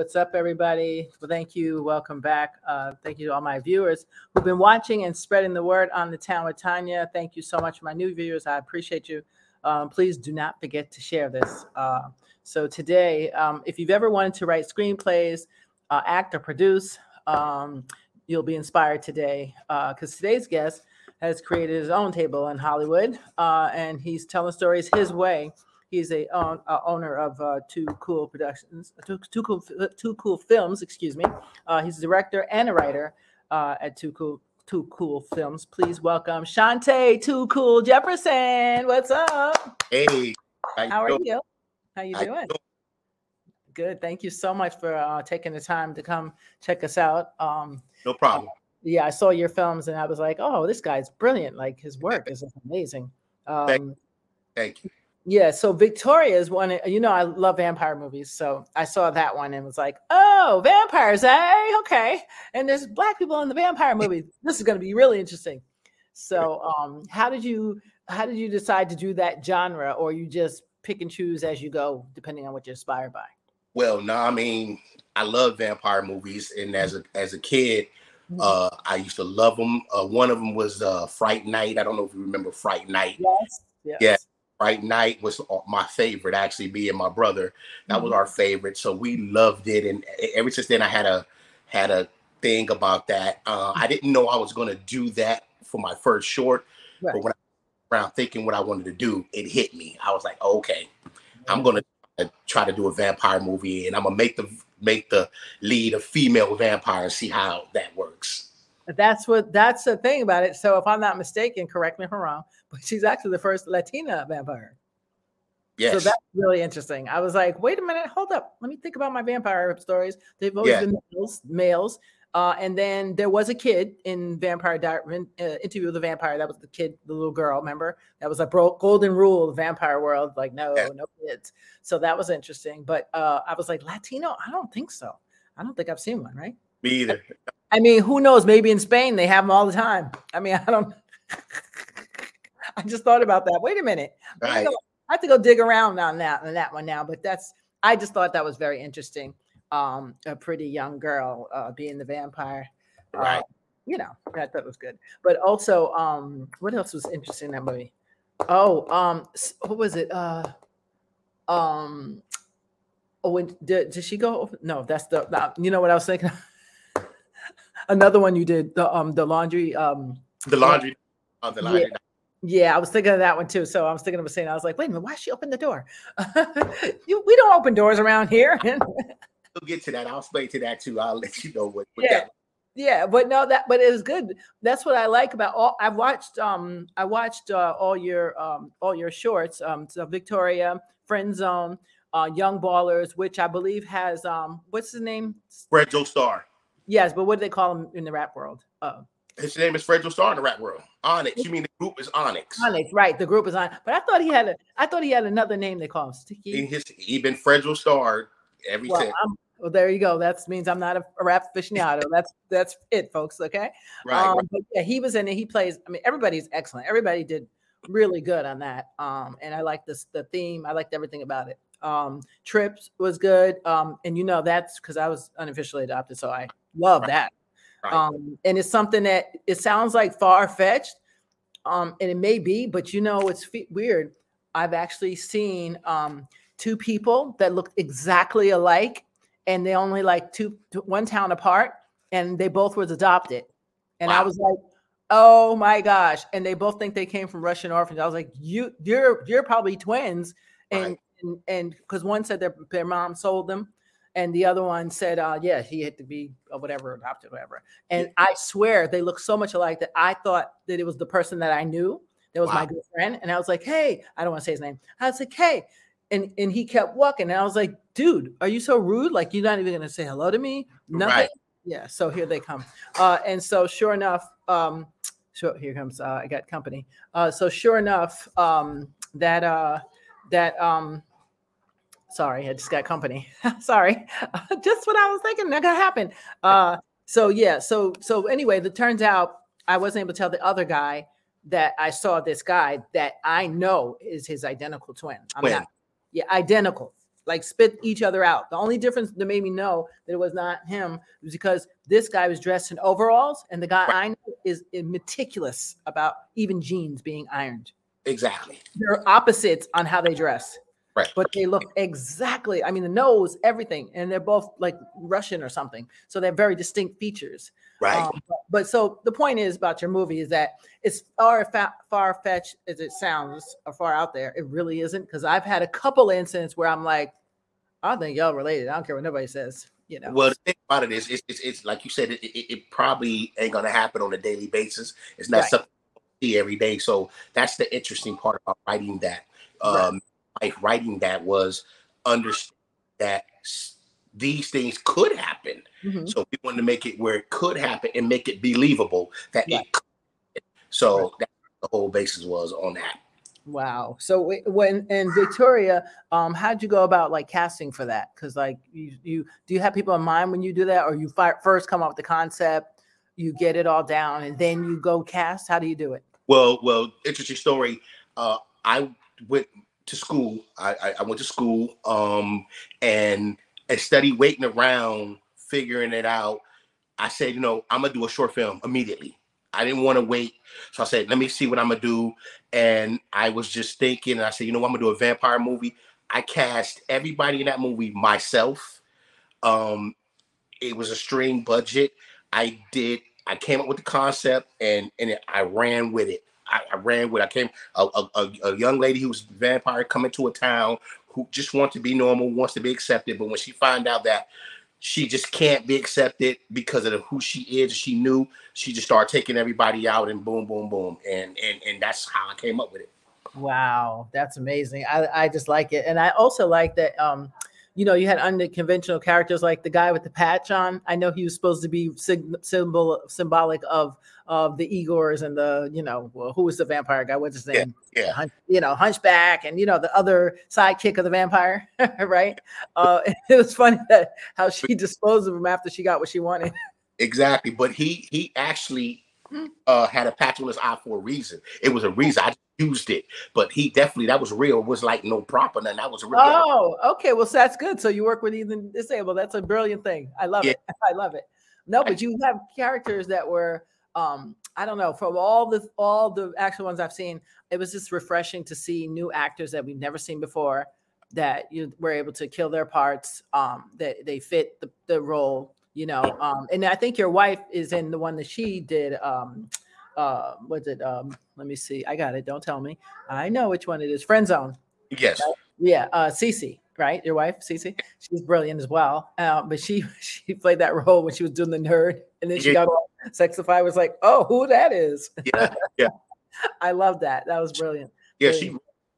What's up, everybody? Well, thank you. Welcome back. Uh, thank you to all my viewers who've been watching and spreading the word on the town with Tanya. Thank you so much, my new viewers. I appreciate you. Um, please do not forget to share this. Uh, so today, um, if you've ever wanted to write screenplays, uh, act or produce, um, you'll be inspired today because today's guest has created his own table in Hollywood, uh, and he's telling stories his way. He's a own, uh, owner of uh, Two Cool Productions, Two, two Cool Two Cool Films. Excuse me. Uh, he's a director and a writer uh, at Two Cool Two Cool Films. Please welcome Shante Two Cool Jefferson. What's up? Hey, How are doing? you? How you doing? Good. Thank you so much for uh, taking the time to come check us out. Um, No problem. yeah, I saw your films and I was like, oh, this guy's brilliant. Like his work is amazing. Thank- Um, Thank you. Yeah, so Victoria is one. You know, I love vampire movies, so I saw that one and was like, "Oh, vampires, eh? Okay." And there's black people in the vampire movie. This is going to be really interesting. So, um, how did you how did you decide to do that genre, or you just pick and choose as you go, depending on what you're inspired by? Well, no, I mean, I love vampire movies, and as a as a kid, Mhm. uh, I used to love them. Uh, one of them was uh, Fright Night. I don't know if you remember Fright Night. Yes. Yes. Yeah. Fright Night was my favorite. Actually, me and my brother, that was Mhm. our favorite. So we loved it, and ever since then, I had a had a thing about that. Uh, I didn't know I was going to do that for my first short, Right. but when I around thinking what I wanted to do, it hit me. I was like, okay, I'm gonna try to do a vampire movie, and I'm gonna make the make the lead a female vampire and see how that works. That's what that's the thing about it. So if I'm not mistaken, correct me if I'm wrong, but she's actually the first Latina vampire. Yes, So that's really interesting. I was like, wait a minute, hold up. Let me think about my vampire stories. They've always Yeah. been males, males. Uh, and then there was a kid in Vampire Diary, uh, Interview with the Vampire. That was the kid, the little girl. Remember, that was a bro- golden rule of the vampire world. Like, no, Yeah. no kids. So that was interesting. But uh, I was like, Latino? I don't think so. I don't think I've seen one. Right? me either. I mean, who knows? Maybe in Spain they have them all the time. I mean, I don't. I just thought about that. Wait a minute. I Right. I have to go dig around on that on that one now, but that's I just thought that was very interesting. Um, a pretty young girl uh, being the vampire. Uh, Right. you know, I thought it was good. But also, um, what else was interesting in that movie? Oh, um, what was it? Uh, um, oh, when did, did she go? No, that's the, the- you know what I was thinking. Another one you did the um the laundry um The laundry, uh, the Yeah. laundry. yeah, I was thinking of that one too. So I was thinking of a scene. I was like, wait a minute, why she open the door? you, we don't open doors around here. We'll get to that. I'll explain to that too. I'll let you know what. what Yeah. yeah, but no, that but it was good. That's what I like about all. I've watched um I watched uh, all your um all your shorts. Um, so Victoria, Friend Zone, uh, Young Ballers, which I believe has um what's his name? Fredro Starr. Yes, but what do they call him in the rap world? Uh, His name is Fredro Starr in the rap world. Onyx. You mean the group is Onyx? Onyx, right? The group is Onyx. but I thought he had a I thought he had another name they call him Sticky. In his, he been Fredro Starr every Well, well, there you go. That means I'm not a, a rap aficionado. That's that's it, folks. Okay. Right. um, right. But yeah, he was in it. He plays. I mean, everybody's excellent. Everybody did really good on that. Um, and I like this the theme. I liked everything about it. Um, Trips was good. Um, and you know that's because I was unofficially adopted, so I love Right. that. Right. Um, and it's something that it sounds like far fetched, um, and it may be, but you know it's fe- weird. I've actually seen um, two people that look exactly alike, and they only like two, two one town apart, and they both was adopted. And I was like, "Oh my gosh!" And they both think they came from Russian orphans. I was like, "You, you're, you're probably twins," and Right. and and because one said their their mom sold them, and the other one said, uh, yeah, he had to be uh, whatever, adopted, whatever. And I swear they look so much alike that I thought that it was the person that I knew. That was my good friend. And I was like, hey, I don't want to say his name. I was like, hey. And, and he kept walking. And I was like, dude, are you so rude? Like, you're not even going to say hello to me? Nothing. Right. Yeah. So here they come. Uh, and so, sure enough, um, so here comes, uh, I got company. Uh, so, sure enough, um, that, uh, that, um, sorry, I just got company. sorry. just what I was thinking that gonna happen. Uh, so yeah, so so anyway, it turns out I wasn't able to tell the other guy that I saw this guy that I know is his identical twin. I'm Twin. not, yeah, identical. like spit each other out. The only difference that made me know that it was not him was because this guy was dressed in overalls, and the guy right. I know is, is meticulous about even jeans being ironed. Exactly. They're opposites on how they dress. Right. But they look exactly, I mean, the nose, everything, and they're both like Russian or something. So they're very distinct features. Right. Um, but, but, so the point is about your movie is that it's far far fetched as it sounds, or far out there. It really isn't because I've had a couple incidents where I'm like, I don't think y'all related. I don't care what nobody says. You know. Well, the thing about it is, it's, it's, it's like you said, it, it, it, probably ain't gonna happen on a daily basis. It's not right. something you see every day. So that's the interesting part about writing that. Um, right like writing that was understand that these things could happen. Mm-hmm. So we wanted to make it where it could happen and make it believable that it could. So right. that's the whole basis was on that. Wow. So when and Victoria, um, how'd you go about like casting for that? Because like you, you do you have people in mind when you do that, or you first come up with the concept, you get it all down, and then you go cast? How do you do it? Well, well, interesting story. Uh, I went to school. I, I, I went to school um, and instead of waiting around figuring it out, I said, you know, I'm gonna do a short film immediately. I didn't want to wait. So I said, let me see what I'm gonna do. And I was just thinking, and I said, you know, I'm gonna do a vampire movie. I cast everybody in that movie myself. Um, it was a string budget. I did, I came up with the concept and and it, I ran with it. I, I ran with. I came a, a, a young lady who was vampire coming to a town who just wants to be normal, wants to be accepted, but when she find out that she just can't be accepted because of who she is, she knew she just started taking everybody out and boom, boom, boom, and and and that's how I came up with it. Wow, that's amazing. I I just like it, and I also like that. Um, you know, you had unconventional characters like the guy with the patch on. I know he was supposed to be symbol symbolic of of the Igors and the you know well, who was the vampire guy? What's his name? Yeah, yeah. Hunch, you know, Hunchback, and you know the other sidekick of the vampire, right? Uh, it was funny that how she disposed of him after she got what she wanted. Exactly, but he he actually hmm. uh, had a patch on his eye for a reason. It was a reason. I used it, but he definitely that was real. It was like no prop and that was real. Oh, okay. Well, so that's good. So you work with even disabled. That's a brilliant thing. I love yeah. it. I love it. No, but you have characters that were um i don't know from all the all the actual ones i've seen it was just refreshing to see new actors that we've never seen before that you were able to kill their parts um that they fit the, the role you know um and i think your wife is in the one that she did um uh what's it um let me see i got it don't tell me i know which one it is friend zone yes right? yeah uh Cece, right your wife Cece. she's brilliant as well uh, but she she played that role when she was doing the nerd and then she yeah. got all sexify was like oh who that is yeah yeah i love that that was brilliant yeah she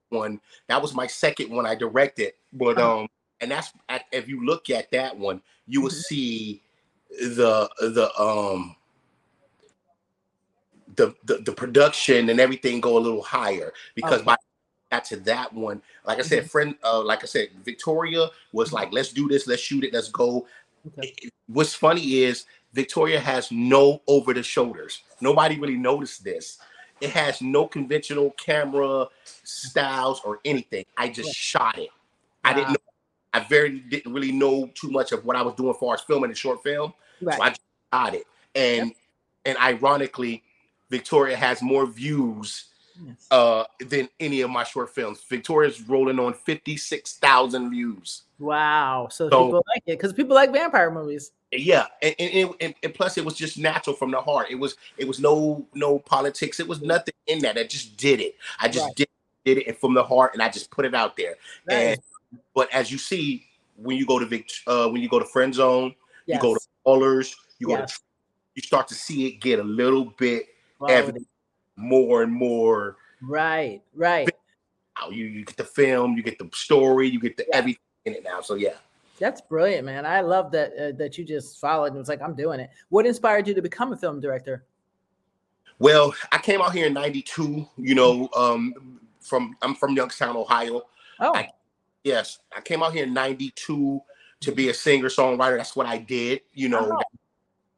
one that was my second one i directed but uh-huh. um and that's if you look at that one you will mm-hmm. see the the um the, the, the production and everything go a little higher because okay. by got to that one, like I said, mm-hmm. friend, uh, like I said, Victoria was mm-hmm. like, let's do this, let's shoot it, let's go. Okay. What's funny is Victoria has no over the shoulders. Nobody really noticed this. It has no conventional camera styles or anything. I just yeah. shot it. Wow. I didn't know. I very didn't really know too much of what I was doing as far as filming a short film. Right. So I just shot it. And yep. and ironically, Victoria has more views yes. uh, than any of my short films. Victoria's rolling on 56,000 views. Wow. So, so people like it because people like vampire movies. Yeah, and and, and and, plus it was just natural from the heart. It was it was no no politics. It was nothing in that. I just did it. I just right. did, did it from the heart, and I just put it out there. And but as you see, when you go to Vic, uh, when you go to Friend Zone, yes. you go to Ballers, you yes. go to you start to see it get a little bit evident more and more. Right, right. You you get the film, you get the story, you get the yeah. everything in it now. So yeah. That's brilliant, man. I love that uh, that you just followed and was like, I'm doing it. What inspired you to become a film director? Well, I came out here in '92. You know, um, from I'm from Youngstown, Ohio. Oh, I, yes, I came out here in '92 to be a singer songwriter. That's what I did. You know, oh.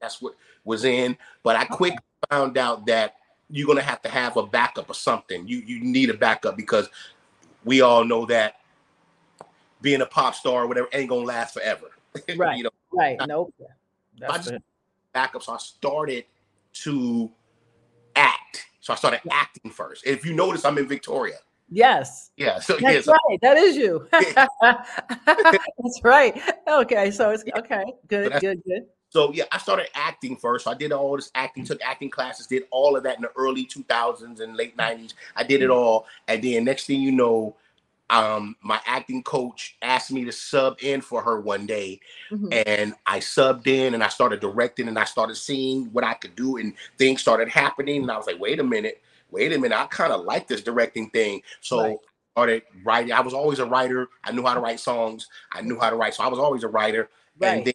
That's what was in. But I quickly found out that you're gonna have to have a backup or something. You you need a backup because we all know that being a pop star or whatever ain't gonna last forever. Right. you know, Right. Nope. I That's just- good. back. So I started to act. So I started acting first. If you notice, I'm in Victoria. Yes. Yeah. So yeah, That's so right. That is you. That's right. Okay. So it's okay. Good. Good. Good. So yeah, I started acting first. So I did all this acting, took acting classes, did all of that in the early 2000s and late 90s. I did it all, and then next thing you know, um, my acting coach asked me to sub in for her one day, Mhm. and I subbed in, and I started directing, and I started seeing what I could do, and things started happening, and I was like, wait a minute, wait a minute, I kind of like this directing thing. So. Right. Started writing. I was always a writer. I knew how to write songs. I knew how to write. So I was always a writer. And Right. then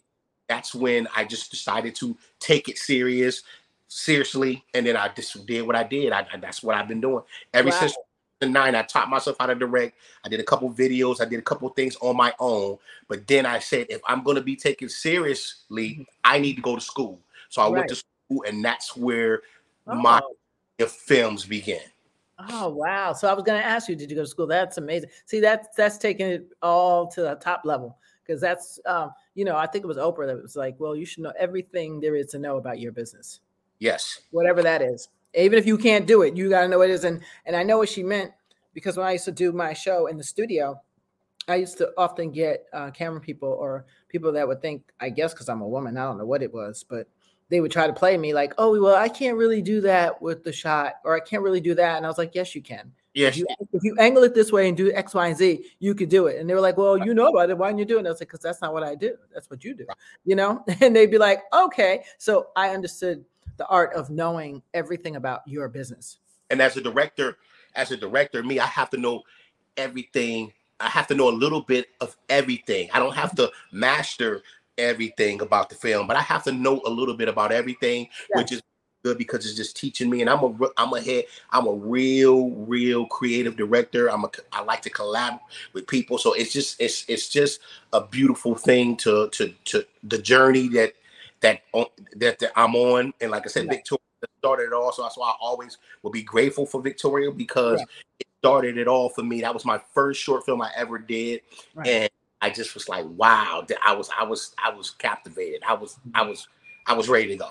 that's when I just decided to take it serious, seriously, and then I just did what I did. I, I- that's what I've been doing ever Wow. since the nine. I taught myself how to direct. I did a couple videos. I did a couple things on my own. But then I said, if I'm going to be taken seriously, I need to go to school. So I Right. went to school, and that's where my Oh. films began. Oh wow! So I was going to ask you, did you go to school? That's amazing. See, that's that's taking it all to the top level because that's, um, you know, I think it was Oprah that was like, well, you should know everything there is to know about your business, Yes. whatever that is. Even if you can't do it, you got to know what it is. And and I know what she meant because when I used to do my show in the studio, I used to often get uh, camera people or people that would think, I guess, because I'm a woman, I don't know what it was, but they would try to play me like, oh, well, I can't really do that with the shot, or I can't really do that. And I was like, yes, you can. Yes. If you, if you angle it this way and do X, Y, and Z, you could do it. And they were like, well, you know about it. Why didn't you do it? And I was like, because that's not what I do. That's what you do, you know? And they'd be like, okay. So I understood the art of knowing everything about your business. and as a director as a director me i have to know everything i have to know a little bit of everything i don't have to master everything about the film but i have to know a little bit about everything which is good because it's just teaching me and i'm a i'm a head i'm a real real creative director. I'm a i like to collab with people. So it's just it's it's just a beautiful thing to to to the journey that that that, that i'm on. And like i said Right. victoria started it all. So that's why i always will be grateful for victoria because Right. it started it all for me. That was my first short film i ever did. Right. and i just was like wow i was i was i was captivated. I was i mm-hmm. was i was ready to go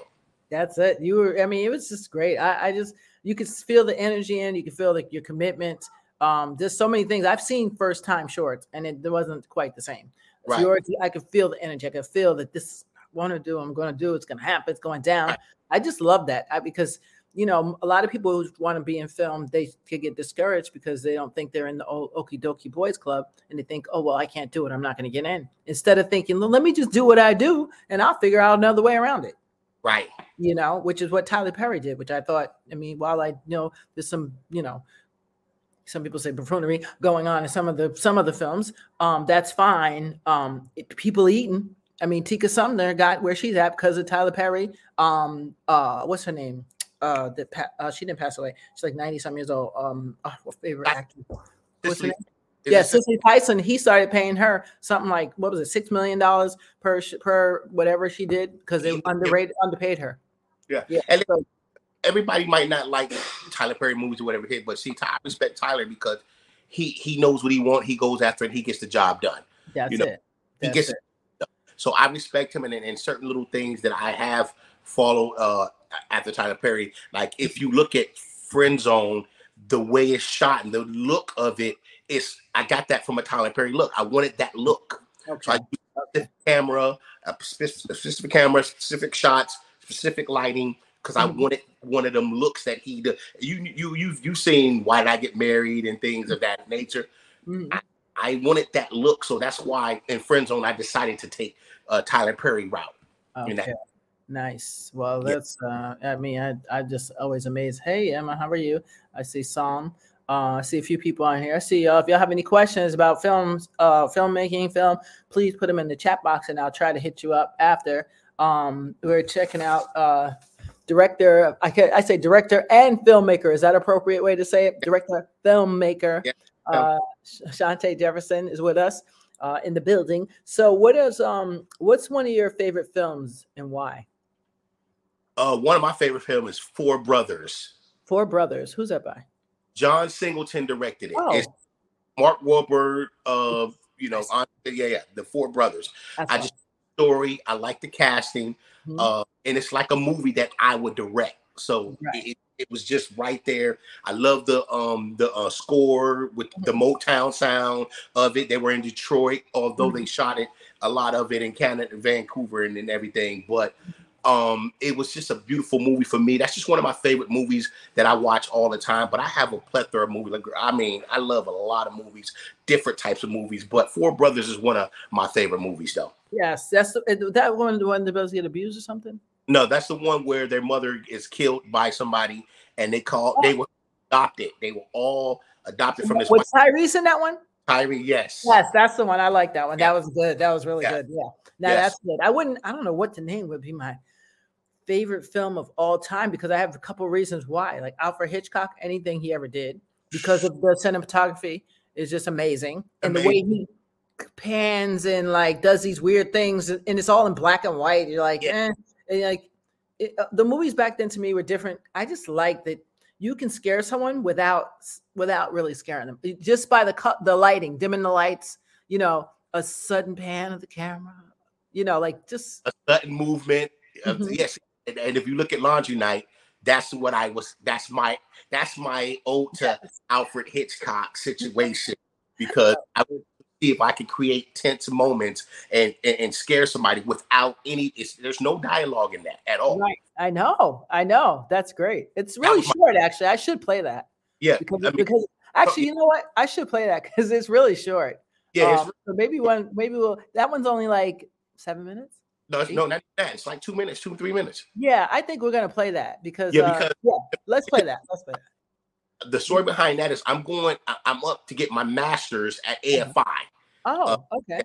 That's it. You were, I mean, it was just great. I, I just, you could feel the energy in, you could feel like your commitment. Um, there's so many things I've seen first time shorts and it wasn't quite the same. Right. yours, I could feel the energy. I could feel that this I want to do, I'm going to do, it's going to happen, it's going down. Right. I just love that I, because, you know, a lot of people who want to be in film, they could get discouraged because they don't think they're in the old Okie Dokie Boys Club and they think, oh, well, I can't do it. I'm not going to get in. Instead of thinking, well, let me just do what I do and I'll figure out another way around it right you know, which is what Tyler Perry did, which I thought, I mean, while I know there's some, you know, some people say buffoonery going on in some of the some of the films, um, that's fine. Um, it, people eating. I mean, Tika Sumpter got where she's at because of Tyler Perry. Um, uh, what's her name? Uh, that pa- uh, she didn't pass away. She's like 90 some years old. Um, oh, favorite actor? What's her name? Yeah, it Cicely- Tyson. He started paying her something like what was it, six million dollars per per whatever she did because they Yeah. underrated underpaid her. Yeah. yeah. And so- everybody might not like Tyler Perry movies or whatever, it is, but see, I respect Tyler because he he knows what he wants. He goes after it. He gets the job done. That's You know, it. He That's gets it. So I respect him, and in certain little things that I have followed uh, after Tyler Perry. Like if you look at Friend Zone, the way it's shot and the look of it is, I got that from a Tyler Perry look. I wanted that look. So Okay. I use a specific camera, a specific, specific camera, specific shots, specific lighting, because I Mhm. wanted one of them looks that he did. You you you you seen Why Did I Get Married and things of that nature. Mhm. I wanted that look, so that's why in Friend Zone I decided to take uh, Tyler Perry route. Okay. Nice. Well, Yeah. that's uh I mean, I I just always amazed. Hey Emma, how are you? I see Psalm. Uh, I see a few people on here. I see uh, if y'all have any questions about films, uh, filmmaking, film, please put them in the chat box and I'll try to hit you up after. Um, we're checking out uh, director. I I say director and filmmaker. Is that appropriate way to say it? Director, filmmaker. Yeah. Uh, Shante Jefferson is with us uh, in the building. So, what is um, what's one of your favorite films and why? Uh, one of my favorite films is Four Brothers. Four Brothers. Who's that by? John Singleton directed it. Oh. It's Mark Wahlberg, of You know, on, yeah, yeah, the four brothers. I just story. I like the casting, Mhm. uh, and it's like a movie that I would direct. So Right. it, it was just right there. I love the um the uh, score with the Mm-hmm. Motown sound of it. They were in Detroit, although Mm-hmm. they shot it a lot of it in Canada, Vancouver, and, and everything. But um, it was just a beautiful movie for me. That's just one of my favorite movies that I watch all the time. But I have a plethora of movies. Like I mean, I love a lot of movies, different types of movies. But Four Brothers is one of my favorite movies, though. yes, that's the, that one. The one that does get abused or something. No, that's the one where their mother is killed by somebody, and they call they were adopted. They were all adopted from this Was Tyrese in that one? Tyree. Yes. Yes, that's the one. I like that one. Yeah. That was good. That was really Yeah. good. Yeah. Now Yes. that's good. I wouldn't. I don't know what the name would be my favorite film of all time because I have a couple reasons why. Like Alfred Hitchcock, anything he ever did, because of the cinematography is just amazing, and the way he pans and like does these weird things, and it's all in black and white. You're like, Yeah. eh. And, like it, uh, the movies back then to me were different. I just like that you can scare someone without without really scaring them just by the cut the lighting dimming the lights you know a sudden pan of the camera you know like just a sudden movement. Mhm. Yes, and, and if you look at Laundry Night, that's what I was. That's my that's my ode to Alfred Hitchcock situation because I would see if I could create tense moments and and, and scare somebody without any. It's, there's no dialogue in that at all. right i know i know that's great it's really was my- short actually i should play that Yeah, because, I mean, because actually you know what i should play that because it's really short yeah. It's, Um, so maybe one maybe we'll that one's only like seven minutes no, no, not that. It's like two minutes, two three minutes. yeah i think we're gonna play that because Yeah, uh, yeah let's play that let's play that The story behind that is I'm going. I'm up to get my master's at AFI. Mm-hmm. oh uh, okay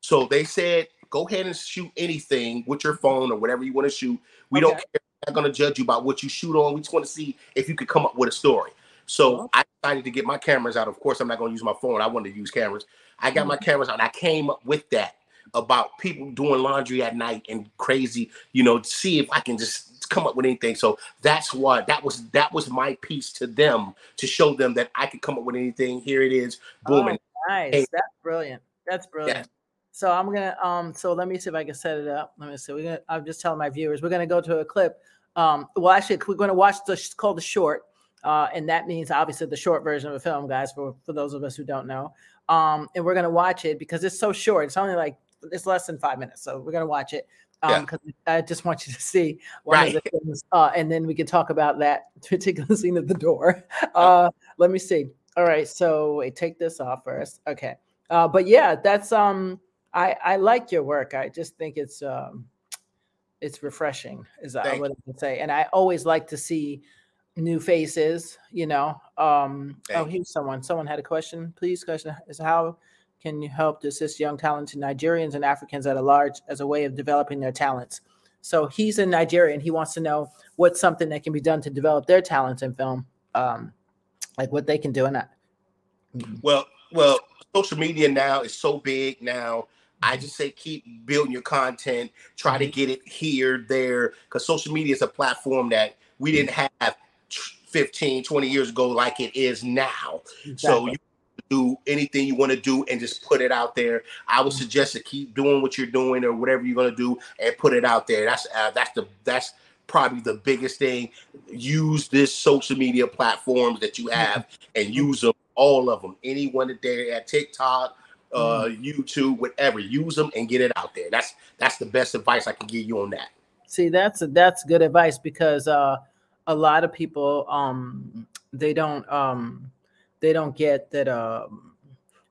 So they said, go ahead and shoot anything with your phone or whatever you want to shoot. We don't care. We're not going to judge you about what you shoot on. We just want to see if you could come up with a story. So Oh. I decided to get my cameras out. Of course, I'm not going to use my phone. I wanted to use cameras. I got mm-hmm. my cameras out. And I came up with that about people doing laundry at night and crazy, you know, see if I can just come up with anything. So that's why that was that was my piece to them to show them that I could come up with anything. Here it is. Boom. Oh, nice. Hey. That's brilliant. That's brilliant. So I'm gonna um. So let me see if I can set it up. Let me see. We're gonna. I'm just telling my viewers we're gonna go to a clip. Um. Well, actually, we're gonna watch the. It's called the short. Uh, and that means obviously the short version of a film, guys. For for those of us who don't know. Um. And we're gonna watch it because it's so short. It's only like it's less than five minutes. So we're gonna watch it. Um, Yeah. because I just want you to see one of the things, uh, and then we can talk about that particular scene at the door. Uh, let me see. All right, so wait, take this off first. Okay. Uh, but yeah, that's um I I like your work. I just think it's um it's refreshing, is what I Thank would say. And I always like to see new faces, you know. Um oh here's someone. Someone had a question. Please question is how can help to assist young talented Nigerians and Africans at a large as a way of developing their talents? So he's in Nigeria and he wants to know what's something that can be done to develop their talents in film. Um like what they can do and I, mm-hmm. Well, well, social media now is so big now. I mm-hmm. just say keep building your content, try to mm-hmm. get it here, there, because social media is a platform that we didn't have 15, 20 years ago like it is now. So you do anything you want to do and just put it out there. I would suggest to keep doing what you're doing or whatever you're going to do and put it out there. That's uh, that's the that's probably the biggest thing. Use this social media platforms that you have and use them all of them. Anyone that they're at TikTok, uh, YouTube, whatever. Use them and get it out there. That's that's the best advice I can give you on that. See, that's that's good advice because uh, a lot of people um, they don't um, they don't get that um,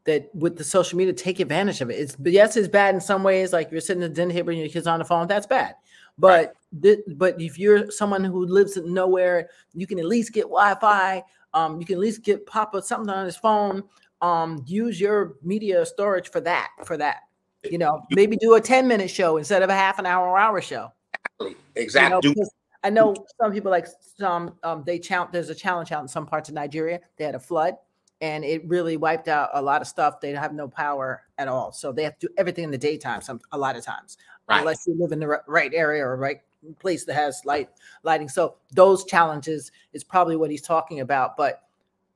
that with the social media take advantage of it. It's yes, it's bad in some ways. Like you're sitting at the dinner table and your kids on the phone, that's bad. But thi- but if you're someone who lives in nowhere, you can at least get Wi-Fi. Um, you can at least get pop up something on his phone. Um, use your media storage for that. For that, you know, maybe do a 10 minute show instead of a half an hour or hour show. You know, Exactly. because I know some people like some um they challenge there's a challenge out in some parts of Nigeria. They had a flood and it really wiped out a lot of stuff. They have no power at all. So they have to do everything in the daytime some a lot of times. Right. Unless you live in the right area or right place that has light lighting. So those challenges is probably what he's talking about. But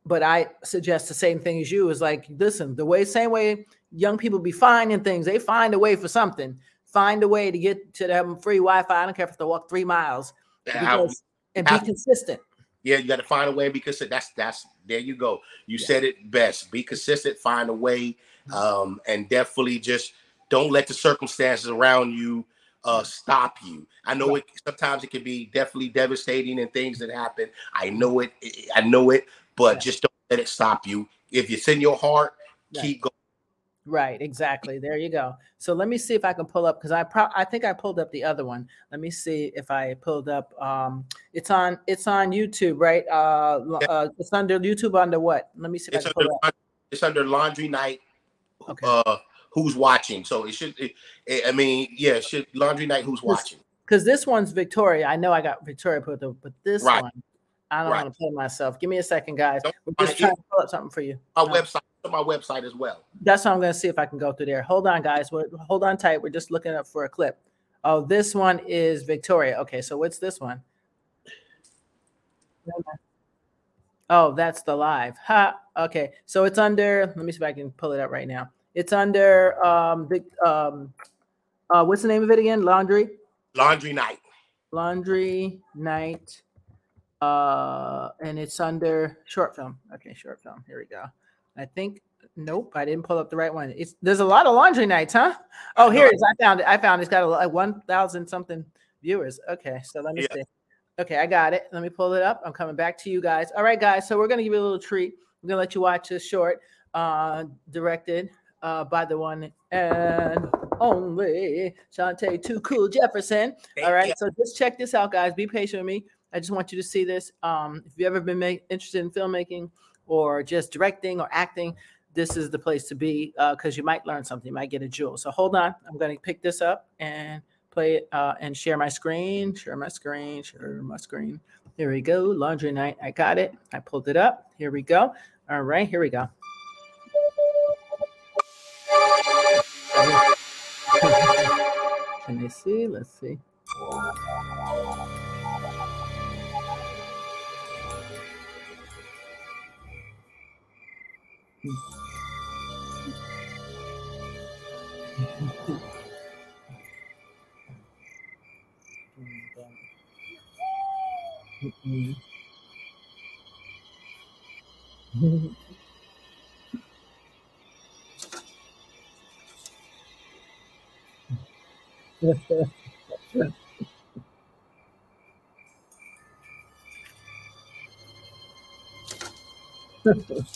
but I suggest the same thing as you is like, listen, the way, same way young people be finding things, they find a way for something. Find a way to get to them free Wi-Fi. I don't care if they walk three miles because, and be consistent. Yeah, you got to find a way because that's that's there you go. You yeah. said it best. Be consistent, find a way, mm-hmm. um, and definitely just don't let the circumstances around you uh, stop you. I know it sometimes it can be definitely devastating and things that happen. I know it, I know it, but yeah. just don't let it stop you. If it's in your heart, yeah. keep going. Right, exactly. There you go. So let me see if I can pull up because I pro- I think I pulled up the other one. Let me see if I pulled up. Um, it's on it's on YouTube, right? Uh, uh it's under YouTube under what? Let me see. it's under it's under Laundry Night. Okay. Uh, who's watching. So it should. It, it, I mean, yeah, it should laundry night. Who's watching? Because this one's Victoria. I know I got Victoria put the, but this right. one, I don't right. want to play myself. Give me a second, guys. Don't We're just trying to pull up something for you. Um, website, my website as well. That's what I'm going to see if I can go through there. Hold on, guys. We're, hold on tight. We're just looking up for a clip. Oh, this one is Victoria. Okay, so what's this one? Oh, that's the live. Ha. Okay, so it's under. Let me see if I can pull it up right now. It's under um the um uh what's the name of it again? Laundry. Laundry night. Laundry night. Uh and it's under short film. Okay, short film. Here we go. I think nope, I didn't pull up the right one. It's there's a lot of laundry nights, huh? Oh, here it is. I found it. I found it. it's got a, like one thousand something viewers. Okay, so let me yeah. see. Okay, I got it. Let me pull it up. I'm coming back to you guys. All right, guys. So we're gonna give you a little treat. We're gonna let you watch this short, uh, directed uh, by the one and only Shantae Too Cool Jefferson. Thank All right, you. so just check this out, guys. Be patient with me. I just want you to see this. Um, if you've ever been make, interested in filmmaking or just directing or acting, this is the place to be because uh, you might learn something. You might get a jewel. So hold on. I'm going to pick this up and play it uh, and share my screen. Share my screen. Share my screen. Here we go. Laundry night. I got it. I pulled it up. Here we go. All right. Here we go. Can they see? Let's see. Mm-hmm.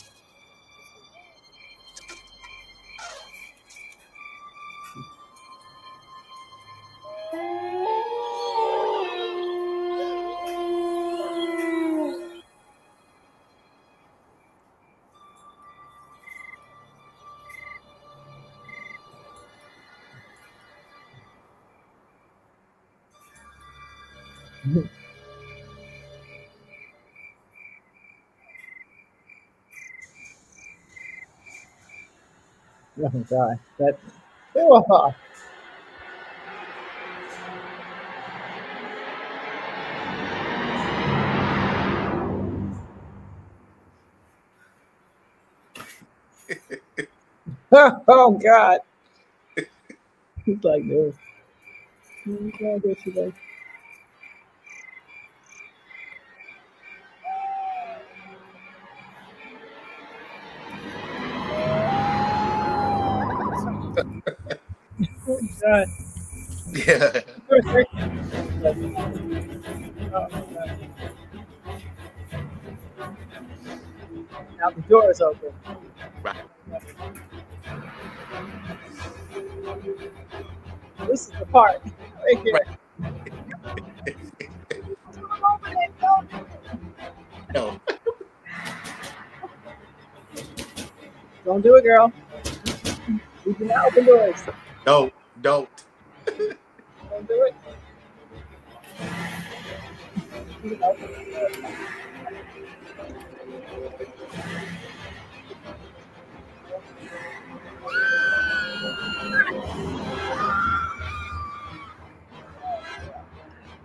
Oh god, that. Oh. oh god. He's like this. Goes. Yeah. now the door is open. Right. This is the part right here. Right. no. Don't do it, girl. We do not open doors. No, don't. don't do it.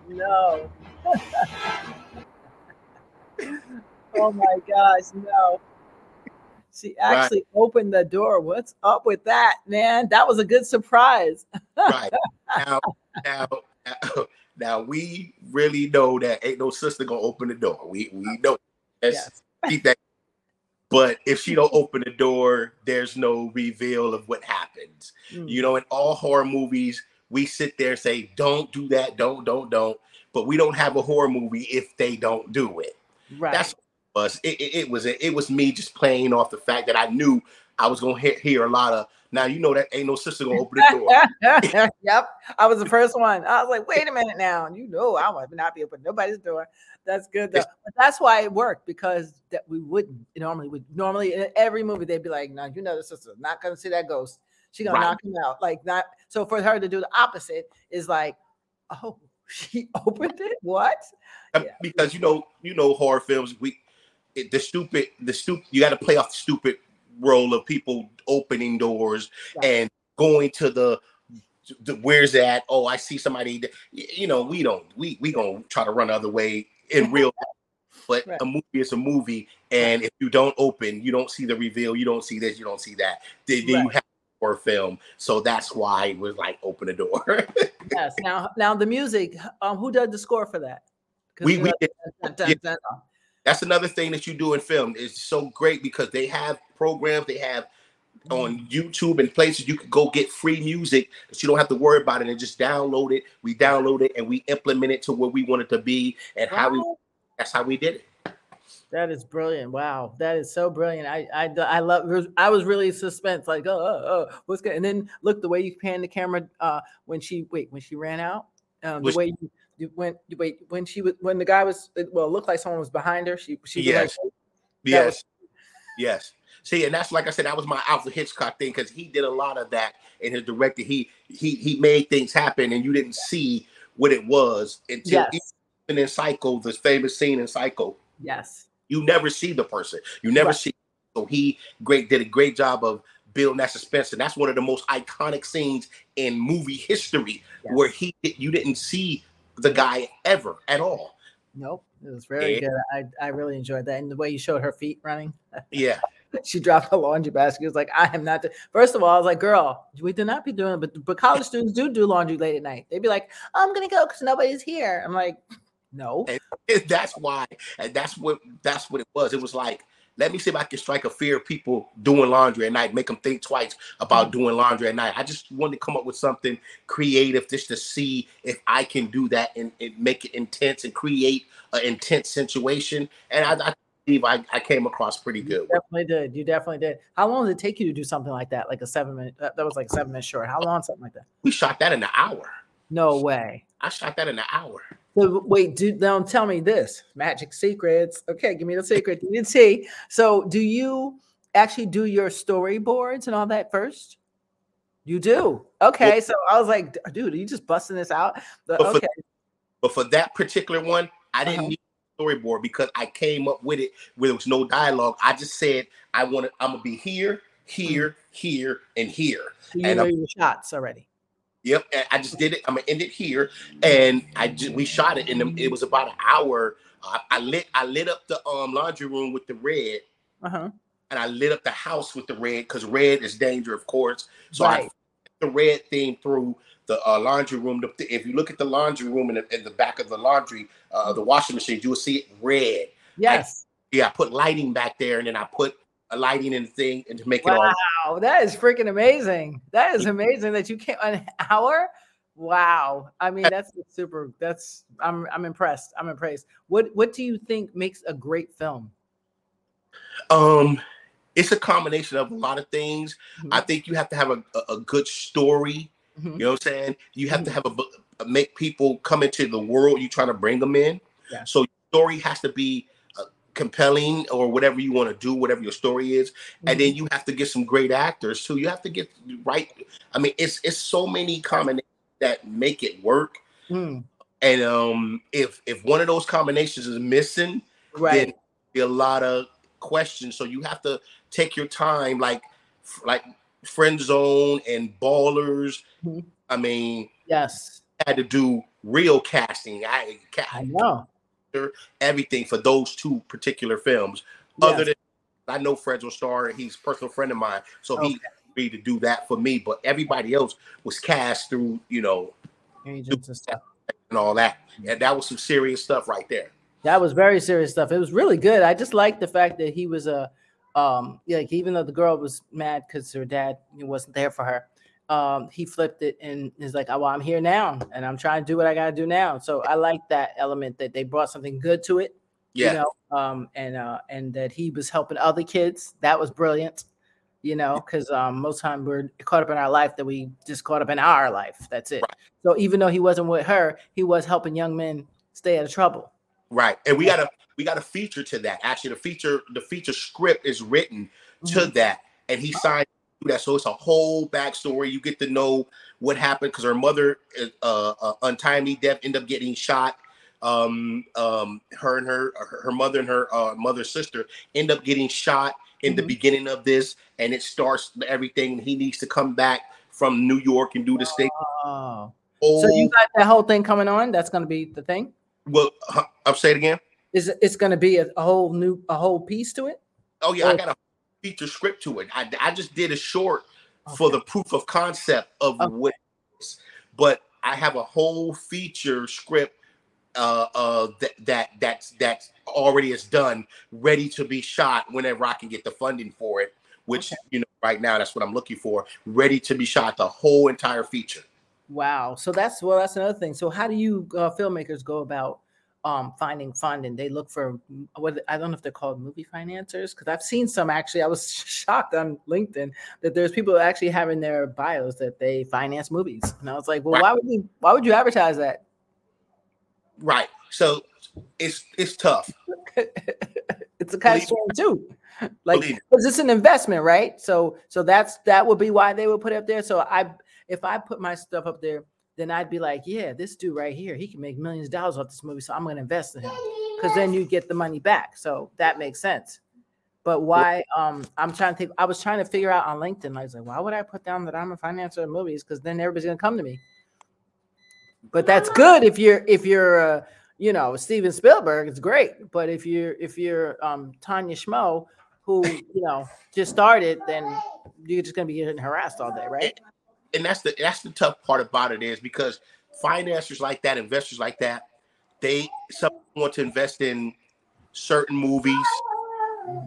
No. oh my gosh, no. She actually right. opened the door. What's up with that, man? That was a good surprise. right. Now, now, now, we really know that ain't no sister gonna open the door. We we know. Let's yes. keep that. But if she don't open the door, there's no reveal of what happens. Mm. You know, in all horror movies, we sit there and say, "Don't do that. Don't, don't, don't." But we don't have a horror movie if they don't do it. Right. That's us. It, it, it was it was me just playing off the fact that I knew I was gonna hear, hear a lot of. Now you know that ain't no sister gonna open the door. yep, I was the first one. I was like, wait a minute now. You know, I would not be opening nobody's door. That's good though. But that's why it worked because that we wouldn't normally would normally in every movie they'd be like, no, you know the sister's not gonna see that ghost. She gonna right. knock him out. Like not so for her to do the opposite is like, oh, she opened it. What? Yeah. Because you know, you know, horror films. We it, the stupid, the stupid. You got to play off the stupid role of people opening doors and going to the, the where's that? Oh, I see somebody. You know, we don't. We we gonna try to run the other way in real. life. but right. a movie is a movie, and if you don't open, you don't see the reveal. You don't see this. You don't see that. Then, right. you have for film. So that's why it was like open the door. yes. Now, now the music. Um, who does the score for that? We, we did, yeah that's another thing that you do in film. It's so great because they have programs, they have on YouTube and places you can go get free music that you don't have to worry about it and just download it. We download it and we implement it to where we want it to be and how we that's how we did it. That is brilliant. Wow. That is so brilliant. I I I love I was really suspense like oh, oh, oh what's good and then look the way you pan the camera uh when she wait when she ran out um, the way you when wait when she was when the guy was well it looked like someone was behind her she she yes like, yes. Oh, was, yes. See and that's like i said that was my alfred hitchcock thing because he did a lot of that in his director he he he made things happen and you didn't see what it was until yes. even in psycho this famous scene in psycho. Yes. You never see the person. You never right. see so he great did a great job of building that suspense and that's one of the most iconic scenes in movie history yes. where he you didn't see the guy ever at all. Nope. It was very and, good. I, I really enjoyed that. And the way you showed her feet running. Yeah. she dropped a laundry basket. It was like, I am not. First of all, I was like, girl, we did not be doing it. But, but college students do do laundry late at night. They'd be like, I'm going to go because nobody's here. I'm like, no. And that's why. And that's what, that's what it was. It was like, let me see if I can strike a fear of people doing laundry at night, make them think twice about mm-hmm. doing laundry at night. I just wanted to come up with something creative just to see if I can do that and, and make it intense and create an intense situation. And I, I believe I, I, came across pretty good. You definitely did. You definitely did. How long did it take you to do something like that? Like a seven minute, that was like seven minutes short. How long, something like that? We shot that in an hour. No way. I shot that in an hour. So wait, do don't tell me this magic secrets. Okay, give me the secret. You didn't see. So do you actually do your storyboards and all that first? You do. Okay, so I was like, dude, are you just busting this out? But, but okay. For, but for that particular one, I didn't uh-huh. need storyboard because I came up with it where there was no dialogue. I just said I want to. I'm gonna be here, here, mm-hmm. here, and here. So you and know I'm, your shots already. Yep, I just did it. I'm gonna end it here, and I just we shot it, and it was about an hour. Uh, I lit I lit up the um laundry room with the red, uh-huh. and I lit up the house with the red because red is danger, of course. So right. I the red theme through the uh, laundry room. If you look at the laundry room in the, in the back of the laundry, uh, the washing machine, you will see it red. Yes. I, yeah, I put lighting back there, and then I put a lighting and thing and to make wow, it all. Wow, that is freaking amazing. That is amazing that you came an hour. Wow. I mean, that's super. That's I'm I'm impressed. I'm impressed. What what do you think makes a great film? Um, it's a combination of a lot of things. Mm-hmm. I think you have to have a, a, a good story. Mm-hmm. You know what I'm saying? You have mm-hmm. to have a make people come into the world you're trying to bring them in. Yeah. So story has to be compelling or whatever you want to do, whatever your story is. Mm-hmm. And then mm-hmm. you have to get some great actors too. You have to get right. I mean, it's it's so many combinations that make it work. Mm. And um, if if one of those combinations is missing, right, then a lot of questions. So you have to take your time, like like friend zone and ballers. Mm-hmm. I mean, yes, had to do real casting. I, I know everything for those two particular films. Yes. Other than I know Fredro Starr, and he's a personal friend of mine, so Okay. he agreed to do that for me. But everybody else was cast through, you know, Agents and stuff. and all that. And that was some serious stuff right there. That was very serious stuff. It was really good. I just liked the fact that he was a, um, like even though the girl was mad because her dad wasn't there for her, um, he flipped it and is like, "Oh, well, I'm here now, and I'm trying to do what I gotta do now." So I like that element that they brought something good to it, Yeah, you know, um, and uh, and that he was helping other kids. That was brilliant, you know, because um, most time we're caught up in our life that we just caught up in our life. That's it. Right. So even though he wasn't with her, he was helping young men stay out of trouble. right. And we got a we got a feature to that. Actually, the feature the feature script is written to Mhm. that, and he signed to that. So it's a whole backstory. You get to know what happened because her mother, uh, uh, untimely death, end up getting shot. Um, um, her and her her her mother and her uh, mother's sister end up getting shot in the Mhm. beginning of this, and it starts everything. He needs to come back from New York and do the state. Oh. Oh, So you got that whole thing coming on? That's going to be the thing. well, I'll say it again. Is it- it's going to be a, a whole new a whole piece to it? Oh yeah, I got a feature script to it. I, I just did a short for the proof of concept of Okay. what, it is. but I have a whole feature script uh uh that that that's that's already is done, ready to be shot whenever I can get the funding for it. Which Okay. you know, right now that's what I'm looking for. Ready to be shot, the whole entire feature. Wow. So that's well, that's another thing. So how do you uh, filmmakers go about um finding funding? They look for mm, what I don't know if they're called movie financiers because I've seen some actually. I was shocked on LinkedIn that there's people actually having their bios that they finance movies, and I was like, well, Right. why would you why would you advertise that? Right. So it's it's tough. it's a catch Believe- too. Like, because it's an investment, right? So, so that's that would be why they would put it up there. So, I if I put my stuff up there, then I'd be like, yeah, this dude right here, he can make millions of dollars off this movie, so I'm going to invest in him because then you get the money back. So that makes sense. But why? Um, I'm trying to think. I was trying to figure out on LinkedIn. I was like, why would I put down that I'm a financier of movies? Because then everybody's going to come to me. But that's good if you're if you're uh, you know Steven Spielberg. It's great. But if you're if you're um, Tanya Schmo, who you know just started, then you're just going to be getting harassed all day, right? And that's the that's the tough part about it is because financiers like that, investors like that, they some want to invest in certain movies,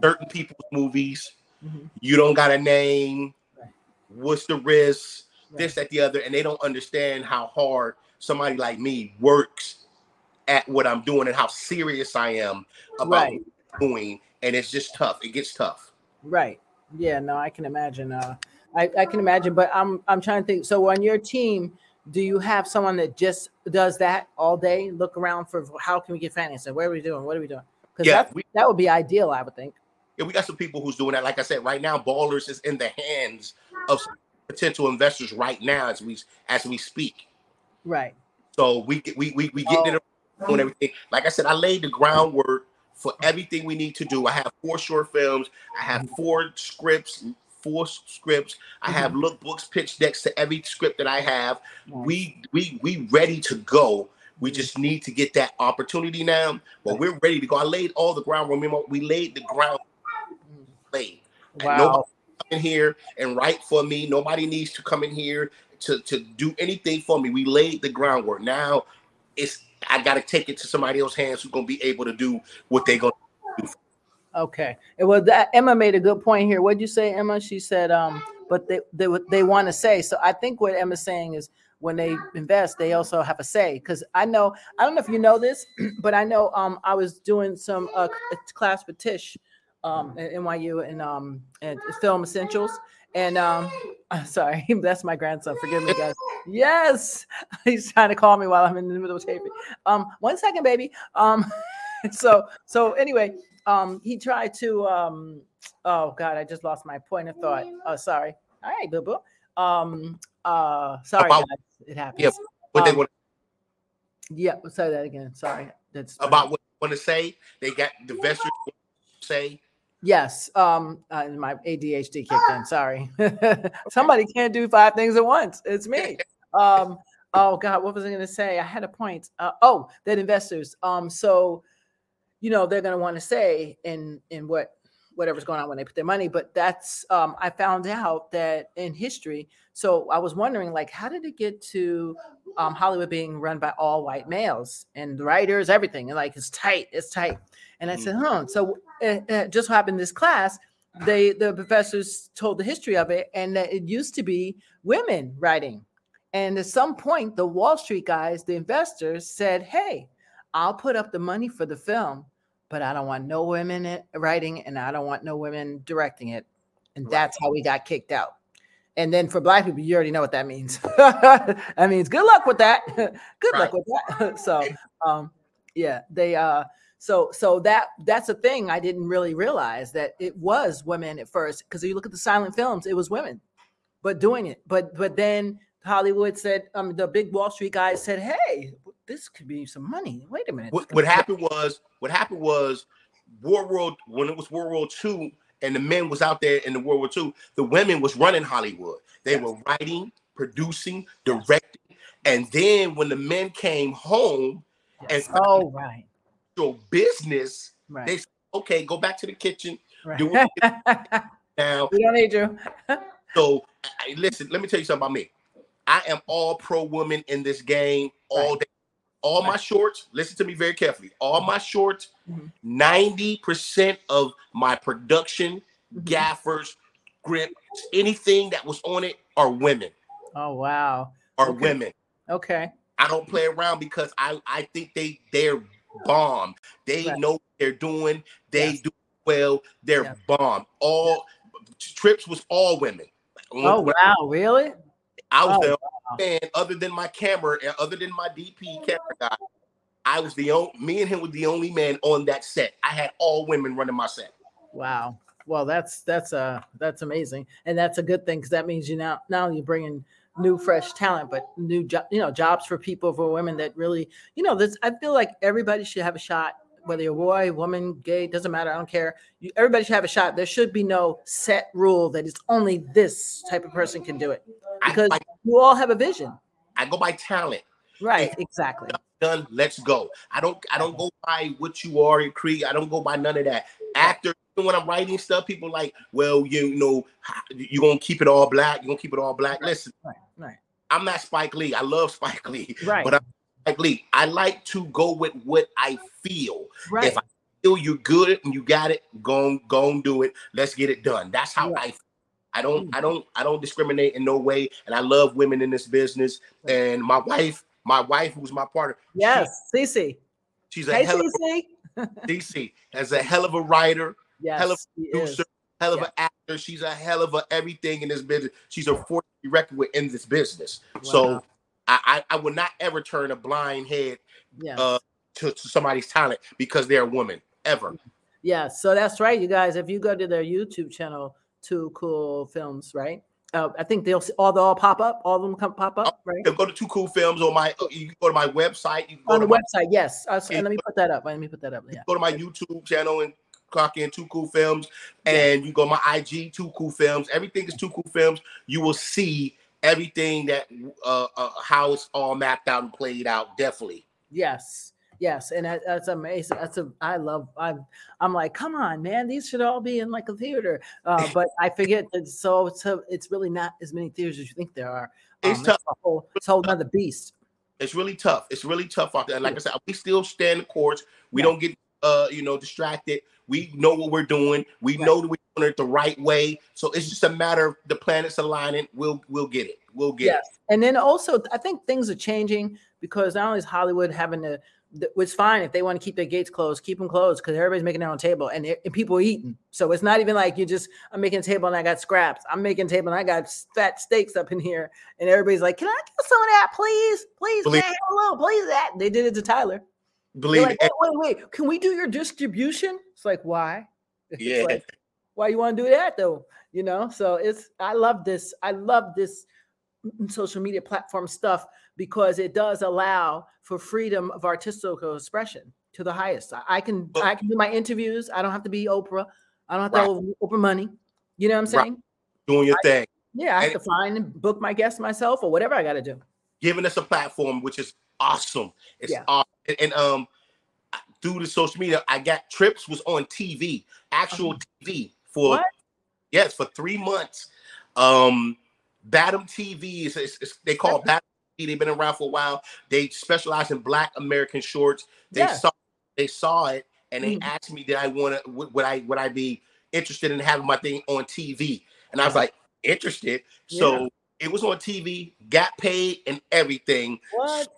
certain people's movies. Mhm. You don't got a name. Right. What's the risk? Right. This, that, the other, and they don't understand how hard somebody like me works at what I'm doing and how serious I am about Right. doing. And it's just tough. It gets tough. Right. Yeah. No, I can imagine. Uh, I, I can imagine. But I'm I'm trying to think. So on your team, do you have someone that just does that all day? Look around for how can we get financing? What are we doing? What are we doing? Because Yeah, that we- that would be ideal, I would think. Yeah, we got some people who's doing that. Like I said, right now, Ballers is in the hands of potential investors right now as we as we speak. Right. So we get we we we getting oh. it on everything. Like I said, I laid the groundwork for everything we need to do. I have four short films. I have mm-hmm. four scripts. Four scripts. I have mm-hmm. lookbooks, pitch decks to every script that I have. We we we ready to go. We mm-hmm. just need to get that opportunity now. But we're ready to go. I laid all the groundwork. Remember, we laid the ground mm. laid. Wow. Nobody come in here and write for me. Nobody needs to come in here to, to do anything for me. We laid the groundwork. Now it's I gotta take it to somebody else's hands who's gonna be able to do what they're gonna Okay. Well, that Emma made a good point here. What'd you say, Emma? She said, um, but they they they want to say. So I think what Emma's saying is when they invest, they also have a say. Because I know I don't know if you know this, but I know um I was doing some uh, class with Tisch um at NYU and um film essentials. And um sorry, that's my grandson. Forgive me, guys. Yes, he's trying to call me while I'm in the middle of taping. Um, one second, baby. Um, so so anyway, um he tried to um oh god i just lost my point of thought. Oh sorry. All right boo boo um uh sorry About- guys. it happens Yeah, what they Um, want yeah say that again sorry that's about what they want to say. They got the investors say. yes um uh, my adhd kicked in sorry. Somebody can't do five things at once it's me. Um oh god what was i going to say? I had a point. Uh, oh that investors um so you know, they're going to want to say in in what whatever's going on when they put their money. But that's um, I found out that in history. So I was wondering, like, how did it get to um, Hollywood being run by all white males and the writers, everything, and like it's tight, it's tight. And I said, huh. So it, it just happened this class. They the professors told the history of it, and that it used to be women writing. And at some point, the Wall Street guys, the investors, said, "Hey, I'll put up the money for the film, but I don't want no women writing, and I don't want no women directing it." And Right. that's how we got kicked out. And then for black people, you already know what that means. that means good luck with that. good luck with that. so, um, yeah, they uh, so so that that's a thing I didn't really realize that it was women at first because you look at the silent films, it was women, but doing it. But but then Hollywood said, um, the big Wall Street guys said, hey, this could be some money. Wait a minute. What, what happened was what happened was War World War when it was World War II and the men was out there in the World War II, the women was running Hollywood. They Yes. were writing, producing, directing, and then when the men came home Yes. and- Oh, right, your business, right, they said, okay, go back to the kitchen right. do now. we don't need you. So I- listen, let me tell you something about me. I am all pro woman in this game all Right. day. All my shorts, listen to me very carefully. All my shorts, Mhm. 90% of my production, Mhm. gaffers, grip, anything that was on it are women. Oh, wow. Are Okay. women. Okay. I don't play around because I, I think they they're bomb. They Right. know what they're doing. They Yes. do well. They're Yeah. bomb. All trips was all women. Oh, wow. Really? I was Oh, the only man, other than my camera, and other than my DP camera guy. I was the only me and him was the only man on that set. I had all women running my set. Wow. Well, that's that's uh that's amazing, and that's a good thing because that means you now now you're bringing new fresh talent, but new jo- you know jobs for people for women that really you know this. I feel like everybody should have a shot, whether you're a boy, woman, gay, doesn't matter. I don't care. You, everybody should have a shot. There should be no set rule that it's only this type of person can do it because I, you all have a vision. I go by talent. Right. Exactly. Done. Let's go. I don't. I don't go by what you are in Creed. I don't go by none of that. Actor. When I'm writing stuff, people like, well, you know, you gonna keep it all black. You gonna keep it all black. Listen, Right. Right. I'm not Spike Lee. I love Spike Lee, Right. but I'm Spike Lee. I like to go with what I feel. right. If I feel you're good and you got it, go on, go and do it. Let's get it done. That's how Right. I. I don't. Mm. I don't. I don't discriminate in no way. And I love women in this business. And my wife, my wife, who's my partner, yes. Cece. she's a Hey, hell of Cece. a DC, as a hell of a writer, Yes. hell of she is. producer, hell of Yeah. an actor. She's a hell of a everything in this business. She's a force to be reckoned with in this business. So Wow. I, I, I would not ever turn a blind head Yes. uh, to, to somebody's talent because they're a woman ever. Yeah, so that's right, you guys. If you go to their YouTube channel, Too Cool Films, right? Uh, I think they'll see, all they all pop up. All of them come pop up, right? You go to Too Cool Films on my. uh, You can go to my website. You On the my, website, yes. Uh, so- and let me put that up. Let me put that up. Yeah. go to my YouTube channel and clock in Too Cool Films, and you go to my IG Too Cool Films. Everything is Too Cool Films. You will see everything that uh, uh how it's all mapped out and played out. Definitely. Yes. Yes, and that, that's amazing. That's a I love. I'm I'm like, come on, man. These should all be in like a theater. Uh, but I forget that. So it's it's really not as many theaters as you think there are. It's Um, tough. a whole, it's a whole another beast. It's really tough. It's really tough out there. Like I said, we still stand the course. We Yeah. don't get uh you know distracted. We know what we're doing. We Right. know that we're doing it the right way. So it's just a matter of the planets aligning. We'll we'll get it. We'll get it. Yes. And then also, I think things are changing because not only is Hollywood having to, it's fine if they want to keep their gates closed, keep them closed because everybody's making their own table and, it- and people are eating. So it's not even like you just, I'm making a table and I got scraps. I'm making a table and I got fat steaks up in here. And everybody's like, can I get some of that, please? Please, Believe- man, hello, please that. They did it to Tyler. Believe like, it. wait, wait, wait. Can we do your distribution? It's like, why? Yeah. like, why you want to do that though? You know, so it's I love this. I love this social media platform stuff because it does allow for freedom of artistical expression to the highest. I, I can But- I can do my interviews. I don't have to be Oprah. I don't have to Right. have Oprah money. You know what I'm Right. saying? Doing your thing. Yeah, I have to find and book my guests myself or whatever I got to do. giving us a platform which is awesome. It's Yeah. awesome. And, and, um through the social media, I got trips was on TV, actual Oh. TV for What? yes for three months. Um, Batum TV is they call Batum TV. They've been around for a while. They specialize in Black American shorts. They Yeah. saw they saw it and they Mhm. asked me, did I want to? Would, would I would I be interested in having my thing on TV? And I was like, interested. So it was on TV, got paid, and everything. What?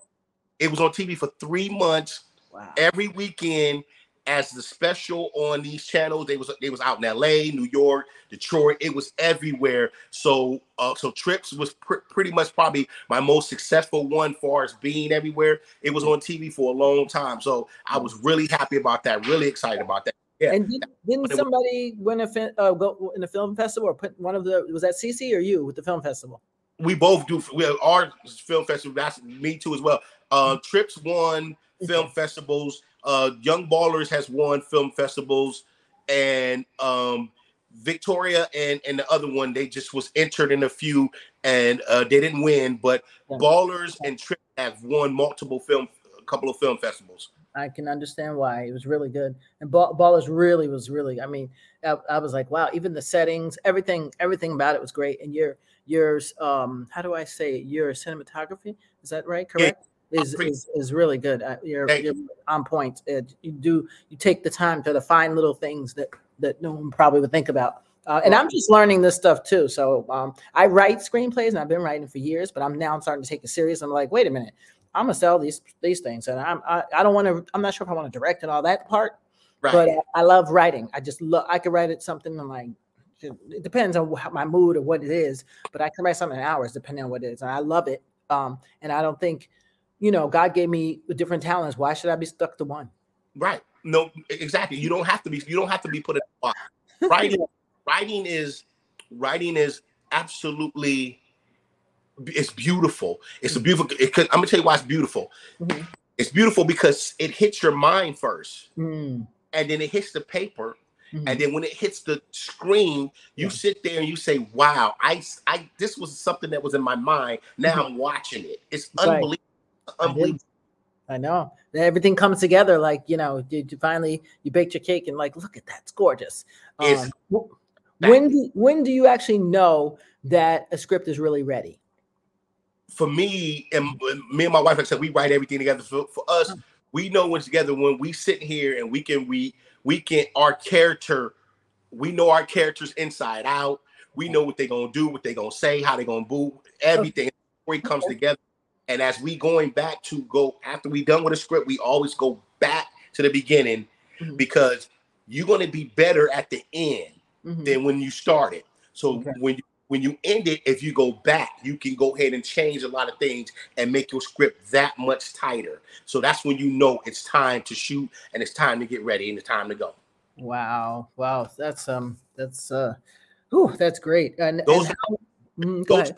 It was on TV for three months Wow. every weekend as the special on these channels. They was they was out in L.A., New York, Detroit. It was everywhere. So uh, so trips was pr- pretty much probably my most successful one, far as being everywhere. It was on TV for a long time. So I was really happy about that. Really excited about that. Yeah. And did, didn't somebody win a fi- uh, go in a film festival or put one of the was that CC or you with the film festival? We both do. We have our film festival. That's me too as well. Uh, trips won film festivals. Uh, Young Ballers has won film festivals, and um, Victoria and and the other one they just was entered in a few and uh, they didn't win. But Yeah. Ballers and Trips have won multiple film, a couple of film festivals. I can understand why it was really good. And Ball, Ballers really was really. I mean, I, I was like, wow. Even the settings, everything, everything about it was great. And your yours, um, how do I say it? Your cinematography is that right? Yeah. Is, is is really good. Uh, you're, you're on point. It, you do you take the time to find little things that that no one probably would think about. Uh, and I'm just learning this stuff too. So um, I write screenplays and I've been writing for years, but I'm now starting to take it serious. I'm like, wait a minute, I'm gonna sell these these things, and I'm I, I don't want to. I'm not sure if I want to direct and all that part, Right. but uh, I love writing. I just love. I could write it something in like. It depends on wh- my mood or what it is, but I can write something in hours depending on what it is, and I love it. Um, and I don't think, you know, God gave me different talents. Why should I be stuck to one? Right. No, exactly. You don't have to be. You don't have to be put in a box. Writing, writing is, writing is absolutely. It's beautiful. It's a beautiful. It could, I'm gonna tell you why it's beautiful. Mhm. It's beautiful because it hits your mind first, Mm, and then it hits the paper, mhm. and then when it hits the screen, you Yeah. sit there and you say, "Wow, I, I, this was something that was in my mind. Now Mhm. I'm watching it. It's Right. unbelievable. I Unbelievable. I know everything comes together. Like you know, did you finally you baked your cake and like, look at that, it's gorgeous. Um, when do when do you actually know that a script is really ready? for me and me and my wife, like I said, we write everything together. For, for us, we know when together when we sit here and we can we we can our character, we know our characters inside out. We know what they're gonna do, what they're gonna say, how they're gonna boo, everything. Before it comes Okay. together. And as we going back to go after we done with a script, we always go back to the beginning Mhm. because you're gonna be better at the end Mhm. than when you started. So Okay. when you when you end it, if you go back, you can go ahead and change a lot of things and make your script that much tighter. So that's when you know it's time to shoot and it's time to get ready and it's time to go. Wow, wow, that's um, that's uh, whew, that's great. And, and Those- how, Mm, go Those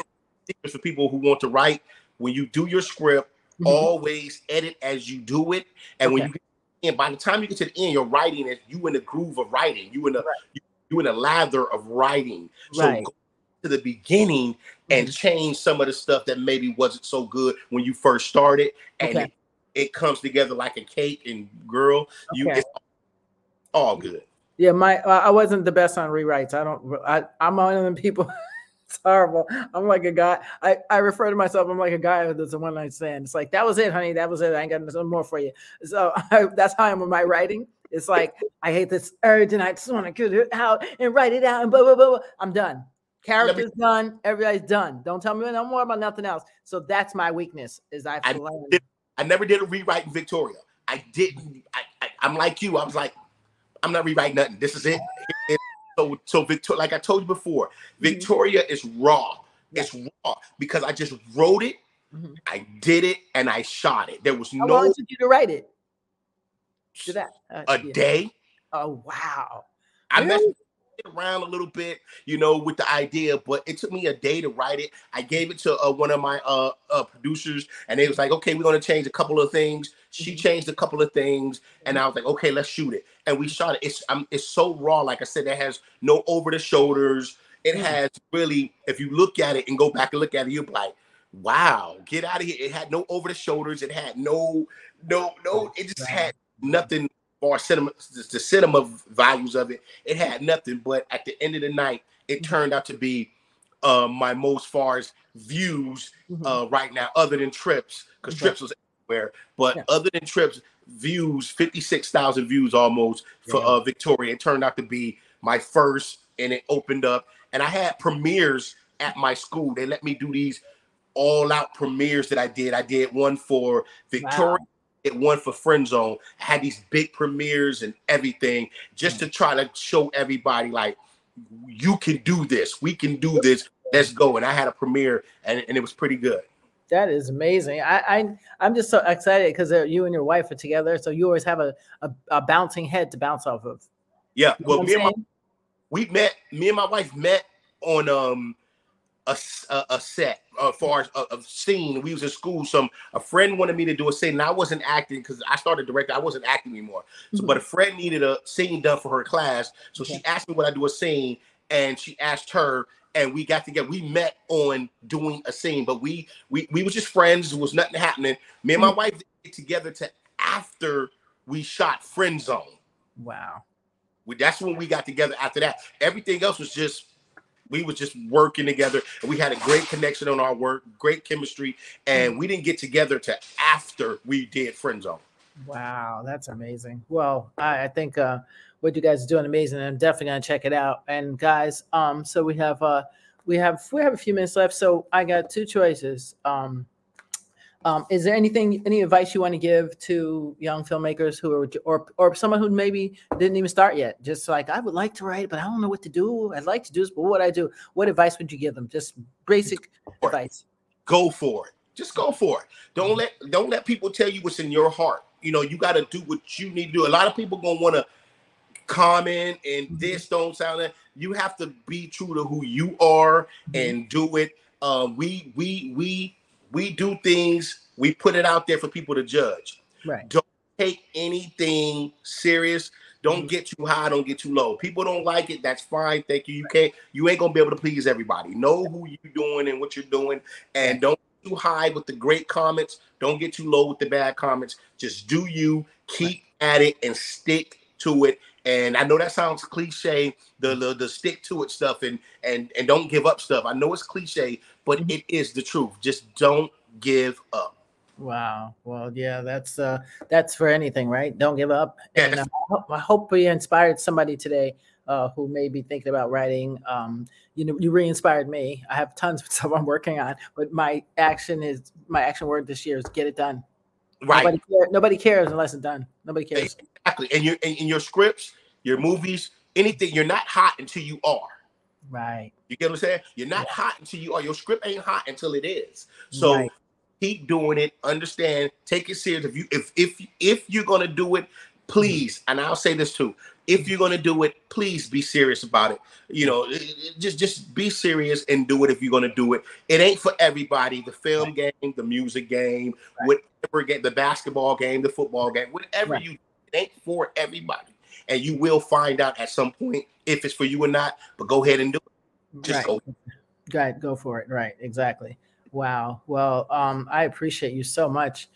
secrets for people who want to write. When you do your script, Mhm. always edit as you do it. And when you get and by the time you get to the end, you're writing it, you in the groove of writing, you in the you, you in a lather of writing. So Right. go to the beginning and Mhm. change some of the stuff that maybe wasn't so good when you first started, and Okay. it, it comes together like a cake. And girl, you it's all good. Yeah, my I wasn't the best on rewrites. I don't. I I'm one of them people. it's horrible. I'm like a guy. I I refer to myself. I'm like a guy that's a one night stand. It's like that was it, honey. That was it. I ain't got nothing more for you. So I, that's how I am with my writing. It's like I hate this urge, and I just want to get it out and write it out, and blah blah blah. blah. I'm done. Character's done. Everybody's done. Don't tell me no more about nothing else. So that's my weakness. Is I've I learned. did- I never did a rewrite in Victoria. I didn't. I, I, I'm like you. I was like, I'm not rewriting nothing. This is it. So, so Victoria, like I told you before, Victoria is raw. It's raw because I just wrote it, Mhm. I did it, and I shot it. There was How no long took you to write it? Did that uh, a yeah. day. Oh wow. I Really? messed around a little bit, you know, with the idea, but it took me a day to write it. I gave it to uh, one of my uh, uh, producers, and they was like, "Okay, we're gonna change a couple of things." She Mhm. changed a couple of things, and I was like, "Okay, let's shoot it." And we shot it. It's um, it's so raw. Like I said, it has no over the shoulders. It Mm. has really, if you look at it and go back and look at it, you're like, "Wow, get out of here!" It had no over the shoulders. It had no, no, no. It just had nothing or cinema, the cinema values of it. It had nothing, but at the end of the night, it mm-hmm. turned out to be uh, my most far as views mm-hmm. uh, right now, other than trips, because okay. trips was everywhere. But yeah. other than trips, views, 56,000 views almost for yeah. uh, Victoria. It turned out to be my first, and it opened up. And I had premieres at my school. They let me do these all out premieres that I did. I did one for Victoria. Wow. It one for Friend Zone. Had these big premieres and everything just to try to show everybody like you can do this. We can do this. Let's go. And I had a premiere and, and it was pretty good. That is amazing. I, I I'm just so excited because you and your wife are together, so you always have a, a, a bouncing head to bounce off of. Yeah, well, me and my we met. Me and my wife met on um a, a, a set uh, as far as a, a, scene. We was in school. Some a friend wanted me to do a scene, and I wasn't acting because I started directing. I wasn't acting anymore. So, mm-hmm. but a friend needed a scene done for her class, so okay. she asked me would I do a scene, and she asked her, and we got together. We met on doing a scene, but we we we was just friends. There was nothing happening. Me and my mm-hmm. wife get together to after we shot Friend Zone. Wow. We, that's when we got together. After that, everything else was just we was just working together and we had a great connection on our work great chemistry and mm. we didn't get together to after we did friend zone. Wow that's amazing. Well i, I think uh, what you guys are doing amazing i'm definitely going to check it out. And guys um so we have uh we have we have a few minutes left so i got two choices. Um um, is there anything, any advice you want to give to young filmmakers who are, or or someone who maybe didn't even start yet? Just like I would like to write, but I don't know what to do. I'd like to do this, but what would I do? What advice would you give them? Just basic go advice. Go for it. Just go for it. Don't mm-hmm. let don't let people tell you what's in your heart. You know, you got to do what you need to do. A lot of people gonna want to comment and mm-hmm. this don't sound. Like, you have to be true to who you are mm-hmm. and do it. Uh, we we we we do things, we put it out there for people to judge. Right. Don't take anything serious. Don't mm-hmm. get too high, don't get too low. People don't like it, that's fine. Thank you. You can't, you ain't gonna be able to please everybody. Know who you're doing and what you're doing, and don't too high with the great comments. Don't get too low with the bad comments. Just do you, keep at it, and stick to it. And I know that sounds cliche, the, the the, stick to it stuff and and and don't give up stuff. I know it's cliche, but mm-hmm. it is the truth. Just don't give up. Wow. Well, yeah, that's uh that's for anything, right? Don't give up. Yes. And uh, I, hope, I hope we inspired somebody today uh, who may be thinking about writing. Um, you know, you re-inspired me. I have tons of stuff I'm working on, but my action is my action word this year is get it done. Right. Nobody, care, nobody cares unless it's done. Nobody cares. Exactly. And your in your scripts, your movies, anything, you're not hot until you are. Right. You get what I'm saying? You're not yeah. hot until you are. Your script ain't hot until it is. So right. keep doing it. Understand. Take it serious. If you if if if you're gonna do it, please. And I'll say this too. If you're gonna do it, please be serious about it. You know, just just be serious and do it if you're gonna do it. It ain't for everybody. The film right. game, the music game, right. whatever game, the basketball game, the football game, whatever you it ain't for everybody. And you will find out at some point if it's for you or not. But go ahead and do it. Just right. go. Right, go for it. Right, exactly. Wow. Well, um, I appreciate you so much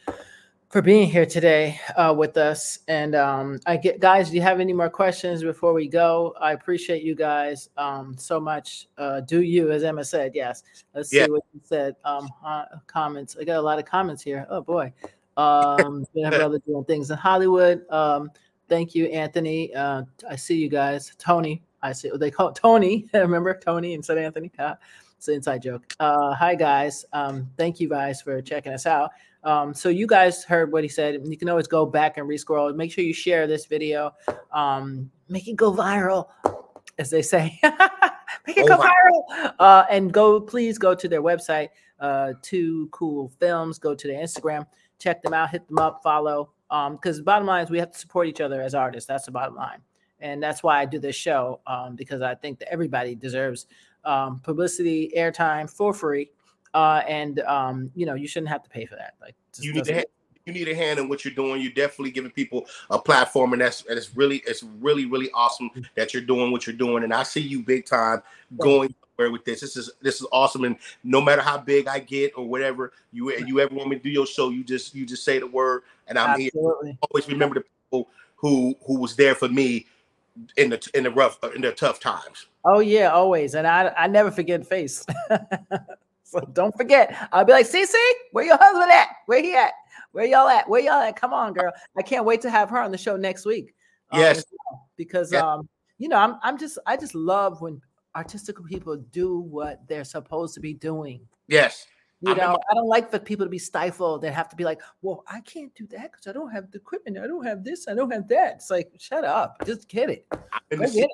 for being here today uh, with us. And um, I get guys, do you have any more questions before we go? I appreciate you guys um, so much. Uh, do you, as Emma said, yes. Let's yeah. see what you said. Um, uh, comments. I got a lot of comments here. Oh boy. Um, we have other doing things in Hollywood. Um, thank you, Anthony. Uh, I see you guys. Tony, I see. They call it Tony. Remember Tony instead of Anthony? Uh, it's an inside joke. Uh, hi guys. Um, thank you guys for checking us out. Um, so you guys heard what he said. You can always go back and rescroll. Make sure you share this video. Um, make it go viral, as they say. make it oh, go viral. Uh, and go, please go to their website, uh, Too Cool Films. Go to their Instagram. Check them out. Hit them up. Follow. Because um, the bottom line is we have to support each other as artists. That's the bottom line. And that's why I do this show um, because I think that everybody deserves um, publicity, airtime for free uh, and um, you know you shouldn't have to pay for that. Like you need to you need a hand in what you're doing. You're definitely giving people a platform, and that's and it's really it's really really awesome that you're doing what you're doing. And I see you big time going somewhere with this. This is this is awesome. And no matter how big I get or whatever you you ever want me to do your show, you just you just say the word, and I'm Absolutely. here. Always remember the people who who was there for me in the in the rough in the tough times. Oh yeah, always. And I I never forget face. so don't forget. I'll be like, CC, where your husband at? Where he at? Where y'all at? Where y'all at? Come on, girl. I can't wait to have her on the show next week. Um, yes. Because um, you know, I'm I'm just I just love when artistic people do what they're supposed to be doing. Yes. You know, I don't like for people to be stifled. They have to be like, well, I can't do that because I don't have the equipment. I don't have this. I don't have that. It's like, shut up. Just get it. I'm in, get it.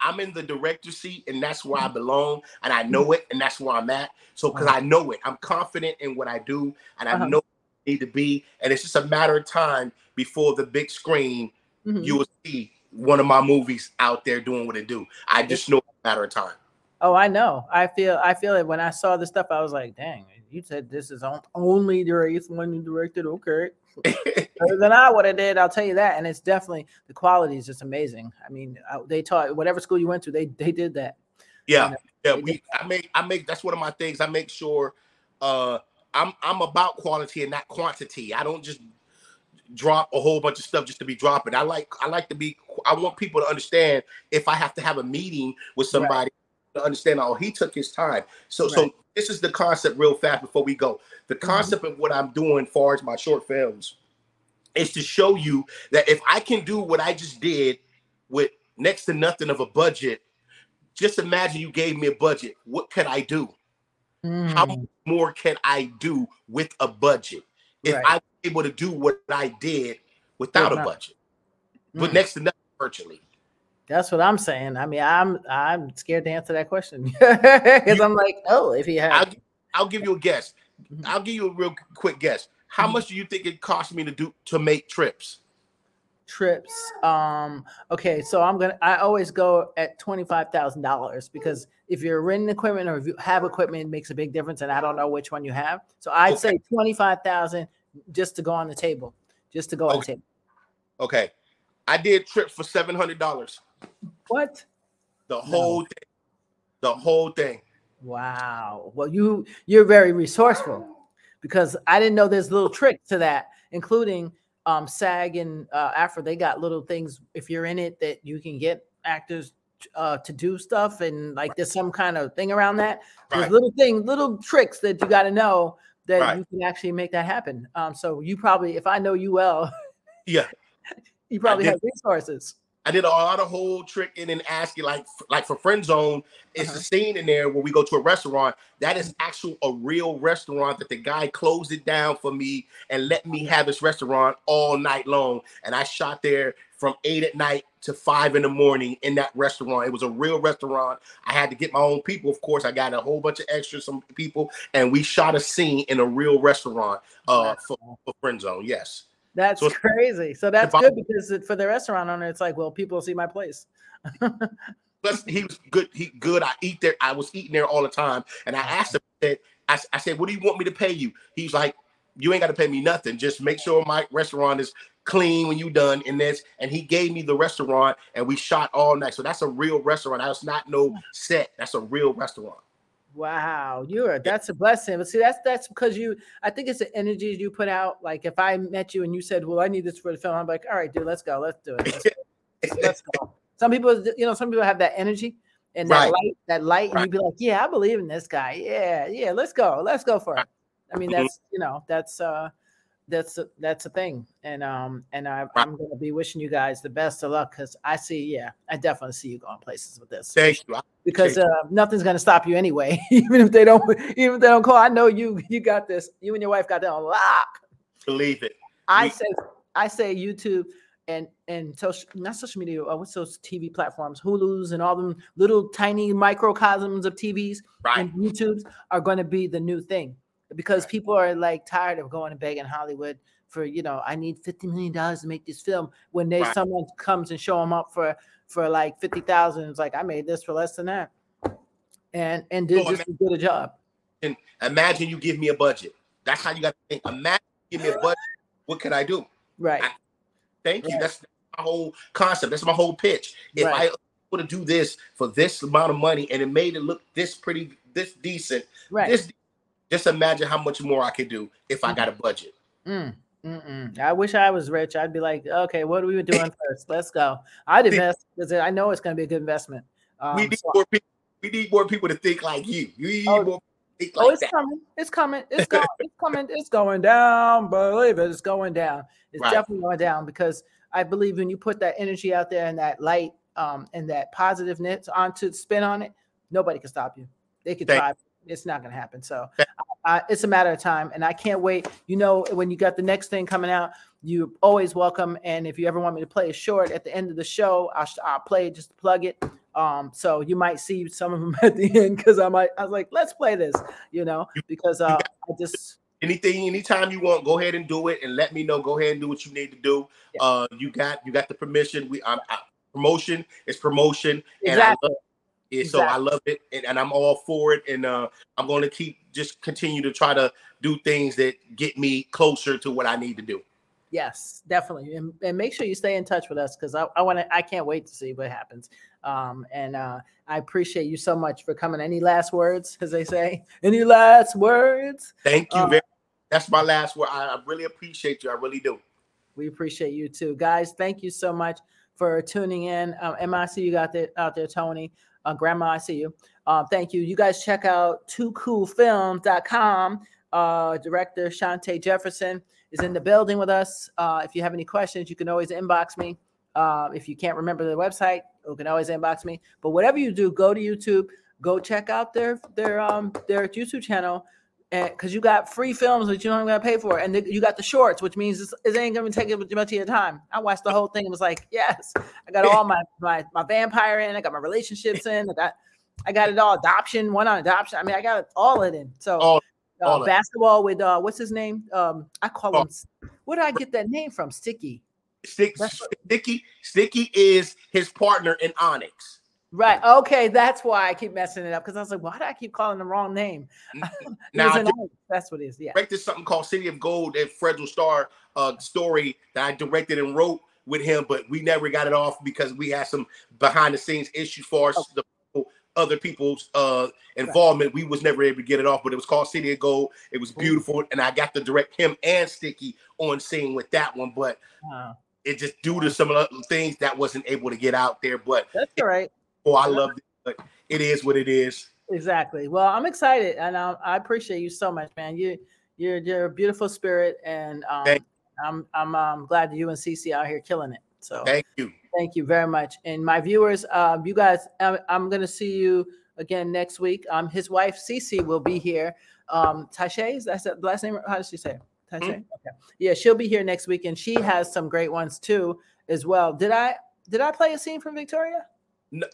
I'm in the director's seat, and that's where I mm-hmm. belong, and I know it, and that's where I'm at. So, because uh-huh. I know it, I'm confident in what I do, and I uh-huh. know I need to be, and it's just a matter of time before the big screen mm-hmm. you will see one of my movies out there doing what it do. I just know it's a matter of time. Oh, I know. I feel I feel it when I saw the stuff. I was like, dang, you said this is only the eighth one you directed. Okay. Better than I would have did, I'll tell you that. And it's definitely the quality is just amazing. I mean, they taught whatever school you went to, they they did that. Yeah, and, yeah. We I make I make that's one of my things. I make sure uh I'm I'm about quality and not quantity. I don't just drop a whole bunch of stuff just to be dropping. I like I like to be I want people to understand if I have to have a meeting with somebody right. To understand oh he took his time. So right. so this is the concept real fast before we go. The mm-hmm. concept mm-hmm. of what I'm doing far as my short films is to show you that if I can do what I just did with next to nothing of a budget, just imagine you gave me a budget. What could I do? Mm. How more can I do with a budget? If right. I'm able to do what I did without a budget, mm. but next to nothing virtually. That's what I'm saying. I mean, I'm I'm scared to answer that question because I'm like, oh, if he had, I'll, I'll give you a guess. Mm-hmm. I'll give you a real quick guess. How mm-hmm. much do you think it cost me to do to make trips? Trips. Um. Okay, so I'm gonna. I always go at twenty five thousand dollars because if you're renting equipment or if you have equipment, it makes a big difference, and I don't know which one you have. So I'd okay. say twenty five thousand just to go on the table, just to go okay. on the table. Okay, I did trips for seven hundred dollars. What? The whole no. thing. The whole thing. Wow. Well, you you're very resourceful because I didn't know there's little tricks to that, including um SAG and uh AFTRA. They got little things if you're in it that you can get actors uh to do stuff and like there's some kind of thing around that. There's right. little thing, little tricks that you got to know that right. you can actually make that happen. Um, so you probably, if I know you well, yeah, you probably have resources. I did a lot of whole trick and ask you like like for friend zone. It's uh-huh. a scene in there where we go to a restaurant. That is actual a real restaurant that the guy closed it down for me and let me have this restaurant all night long. And I shot there from eight at night to five in the morning in that restaurant. It was a real restaurant. I had to get my own people. Of course, I got a whole bunch of extras, some people, and we shot a scene in a real restaurant uh, for, for Friend Zone. Yes. That's so crazy. So that's good because for the restaurant owner, it's like, well, people see my place. Plus, he was good. He good. I eat there. I was eating there all the time, and I asked him. That I, I said, "What do you want me to pay you?" He's like, "You ain't got to pay me nothing. Just make sure my restaurant is clean when you done in this." And he gave me the restaurant, and we shot all night. So that's a real restaurant. That's not no set. That's a real restaurant. Wow, you're that's a blessing. But see, that's that's because you. I think it's the energy you put out. Like if I met you and you said, "Well, I need this for the film," I'm like, "All right, dude, let's go, let's do it, let's, go. let's go." Some people, you know, some people have that energy and that right. light, that light, and you'd be like, "Yeah, I believe in this guy. Yeah, yeah, let's go, let's go for it." I mean, mm-hmm. that's you know, that's uh that's a, that's a thing, and um, and I, am gonna be wishing you guys the best of luck because I see, yeah, I definitely see you going places with this. Thank you. Because uh, nothing's gonna stop you anyway, even if they don't, even if they don't call. I know you, you got this. You and your wife got that on lock. Believe it. I say, I say YouTube and and social not social media uh, what's those tv platforms hulu's and all them little tiny microcosms of tvs right. and youtube's are going to be the new thing because people are like tired of going and begging Hollywood for you know I need fifty million dollars to make this film when they right. someone comes and show them up for for like fifty thousand. It's like I made this for less than that, and and did just imagine, as good a job. And imagine you give me a budget. That's how you got to think. Imagine give me a budget. What can I do? Right. I, thank you. That's my whole concept. That's my whole pitch. If right. I were to do this for this amount of money and it made it look this pretty, this decent, right. this just imagine how much more I could do if I got a budget. Mm. Mm-mm. I wish I was rich. I'd be like, okay, what are we doing first? Let's go. I'd invest because I know it's going to be a good investment. Um, we need so- more people. We need more people to think like you. You need Oh, more people to think oh, it's that. coming. It's coming. It's going. it's coming. It's going down. Believe it. It's going down. It's Right. definitely going down because I believe when you put that energy out there and that light um and that positiveness onto spin on it, nobody can stop you. They can Thank- try. It's not going to happen. So I, it's a matter of time, and I can't wait. You know, when you got the next thing coming out, you're always welcome. And if you ever want me to play a short at the end of the show, I'll, I'll play it just to plug it. Um, so you might see some of them at the end because I might. I was like, let's play this, you know, because uh, I just anything anytime you want go ahead and do it and let me know go ahead and do what you need to do Yeah. uh you got you got the permission we I'm, I, promotion is promotion and Exactly. I love it, so i love it and, and i'm all for it and uh i'm going to keep just continue to try to do things that get me closer to what i need to do Yes, definitely, and, and make sure you stay in touch with us because I, I want to. I can't wait to see what happens. Um, and uh, I appreciate you so much for coming. Any last words, as they say? Any last words? thank you Uh, very that's my last word I, I really appreciate you i really do We appreciate you too, guys. Thank you so much for tuning in. Um, see you got there out there, Tony. Uh, Grandma, I see you. Uh, thank you. You guys check out toocoolfilms.com. Uh, director Shante Jefferson is in the building with us. Uh, if you have any questions, you can always inbox me. Uh, if you can't remember the website, you can always inbox me. But whatever you do, go to YouTube, go check out their their um their YouTube channel, because you got free films that you don't even gotta pay for, and you got the shorts, which means it's, it ain't gonna take much of your time. I watched the whole thing and was like, yes, I got all my my my vampire in, I got my relationships in, I got I got it all adoption, one on adoption. I mean, I got it all it in. So All- uh, all basketball with uh what's his name? Um, I call Oh. him. Where did I get that name from? Sticky. Stick, sticky sticky is his partner in onyx Right. Okay, that's why I keep messing it up because I was like, why do I keep calling the wrong name? Now an that's what it is. Yeah. directed something called City of Gold at Fredro Starr uh, story that I directed and wrote with him, but we never got it off because we had some behind the scenes issues for us, the other people's uh, involvement. We was never able to get it off, but it was called City of Gold. It was beautiful, and I got to direct him and Sticky on scene with that one, but Wow. it just due to some of the things that wasn't able to get out there. But That's all right. Oh, I love it. But it is what it is. Exactly. Well, I'm excited, and um, I appreciate you so much, man. You, you're, you're a beautiful spirit, and um, I'm, I'm, um, glad that you and Cece out here killing it. So Thank you. thank you very much. And my viewers, um, you guys, I'm, I'm going to see you again next week. Um, his wife Cece will be here. Um, Tashay, is that the last name? How does she say? it? Tashay. Okay. Yeah, she'll be here next week, and she has some great ones too, as well. Did I, did I play a scene from Victoria?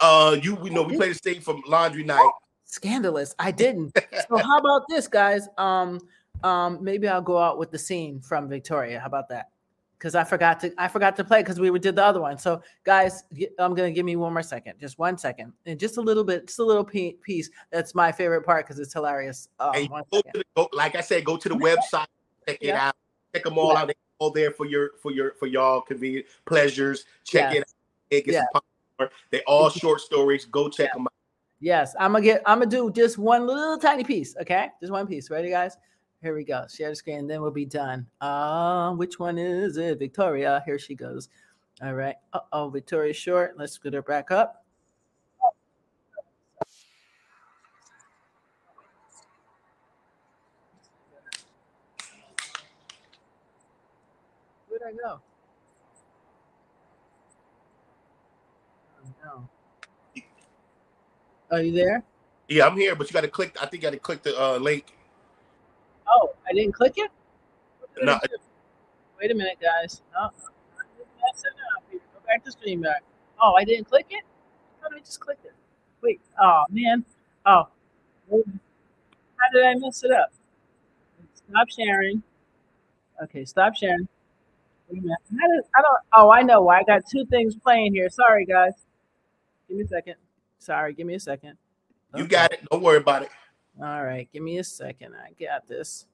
Uh, you we know we played the scene from Laundry Night. scandalous i didn't so how about this guys um um maybe i'll go out with the scene from victoria how about that because i forgot to i forgot to play because we did the other one so guys i'm gonna give me one more second just one second and just a little bit just a little piece that's my favorite part because it's hilarious um, one go the, go, like I said, go to the website, check it out, check them all Yeah. out. They all there for your for your for y'all convenient pleasures. Check it out. It gets Yeah. They all short stories. Go check them out. yes i'm gonna get i'm gonna do just one little tiny piece okay? Just one piece. Ready guys? Here we go. Share the screen then we'll be done. Uh which one is it? Victoria. Here she goes. All right. Uh-oh victoria short. Let's get her back up. Where'd i go oh are you there Yeah, I'm here, but you got to click. I think you got to click the uh, link. Oh, I didn't click it? What did I No. Wait a minute, guys. No, I didn't it up. Go back to StreamYard. Oh, I didn't click it? How did I just click it? Wait. Oh, man. Oh. How did I mess it up? Stop sharing. Okay, stop sharing. Wait a minute. How did, I don't. Oh, I know why. I got two things playing here. Sorry, guys. Give me a second. Sorry, give me a second. You got it. Don't worry about it. All right, give me a second. I got this.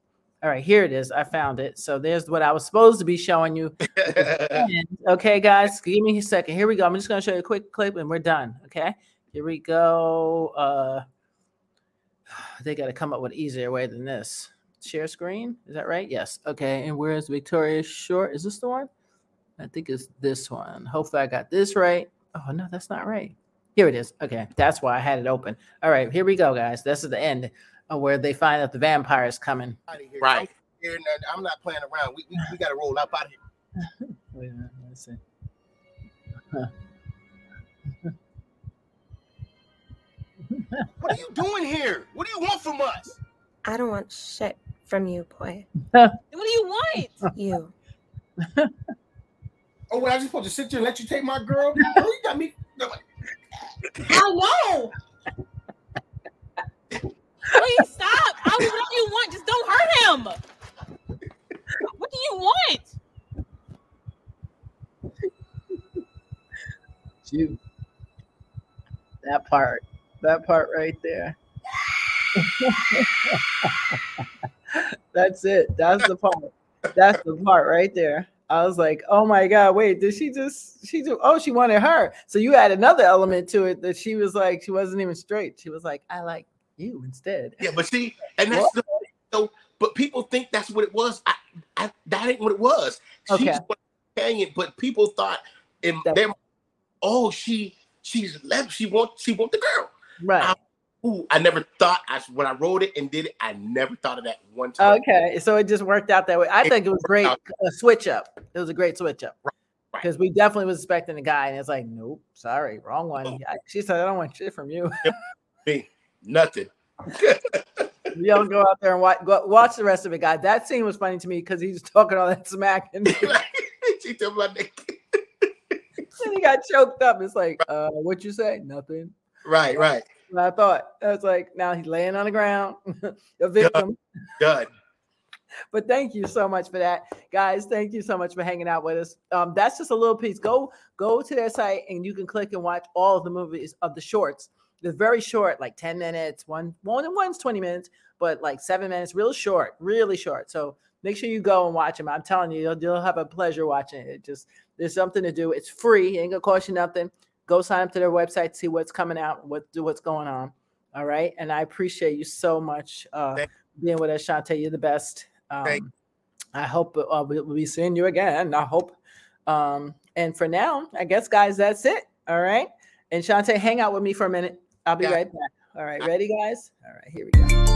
All right, here it is. I found it. So there's what I was supposed to be showing you. Okay, guys, give me a second. Here we go. I'm just going to show you a quick clip and we're done. Okay, here we go. Uh, they got to come up with an easier way than this. share screen. Is that right? Yes. Okay. And where's Victoria Short? Is this the one? I think it's this one. Hopefully I got this right. Oh no, that's not right. Here it is. Okay, that's why I had it open. All right, here we go, guys. This is the end of where they find out the vampire is coming. Right. Here, I'm not playing around. We, we, we got to roll up out of here. Wait a minute, let's see. What are you doing here? What do you want from us? I don't want shit from you, boy. What do you want? You. Oh, what, I just supposed to sit here and let you take my girl? Oh, you got me. I know. Please stop. I'll do whatever you want. Just don't hurt him. What do you want? You. That part. That part right there. That's it. That's the part. That's the part right there. I was like, oh my God, wait, did she just she do oh she wanted her. So you add another element to it that she was like, she wasn't even straight. She was like, I like you instead. Yeah, but see, and that's the so but people think that's what it was. I, I that ain't what it was. She Okay. just was saying but people thought in them, oh, she she's left, she want she want the girl. Right. Ooh, I never thought I when I wrote it and did it, I never thought of that one time. Okay, so it just worked out that way. I think it was great. A switch up. It was a great switch up right. because we definitely was expecting a guy, and it's like, nope, sorry, wrong one. Oh. I- She said, I don't want shit from you. Me, nothing. you don't go out there and watch, go, watch the rest of it, guys. That scene was funny to me because he's talking all that smack and, she told my nigga. and he got choked up. It's like, uh, what you say? Nothing. Right, right. And I thought I was like, now he's laying on the ground, a victim. Done. But thank you so much for that, guys. Thank you so much for hanging out with us. Um, that's just a little piece. Go go to their site and you can click and watch all of the movies of the shorts. They're very short, like 10 minutes. One one and one's 20 minutes, but like seven minutes, real short, really short. So make sure you go and watch them. I'm telling you, you'll, you'll have a pleasure watching it. It just there's something to do. It's free, it ain't gonna cost you nothing. Go sign up to their website, see what's coming out, what do what's going on. All right. And I appreciate you so much uh being with us, Shantae. You're the best. Um, I hope uh, we'll be seeing you again. I hope. Um, and for now, I guess, guys, that's it. All right. And Shantae, hang out with me for a minute. I'll be Yeah. right back. All right. Ready, guys? All right. Here we go.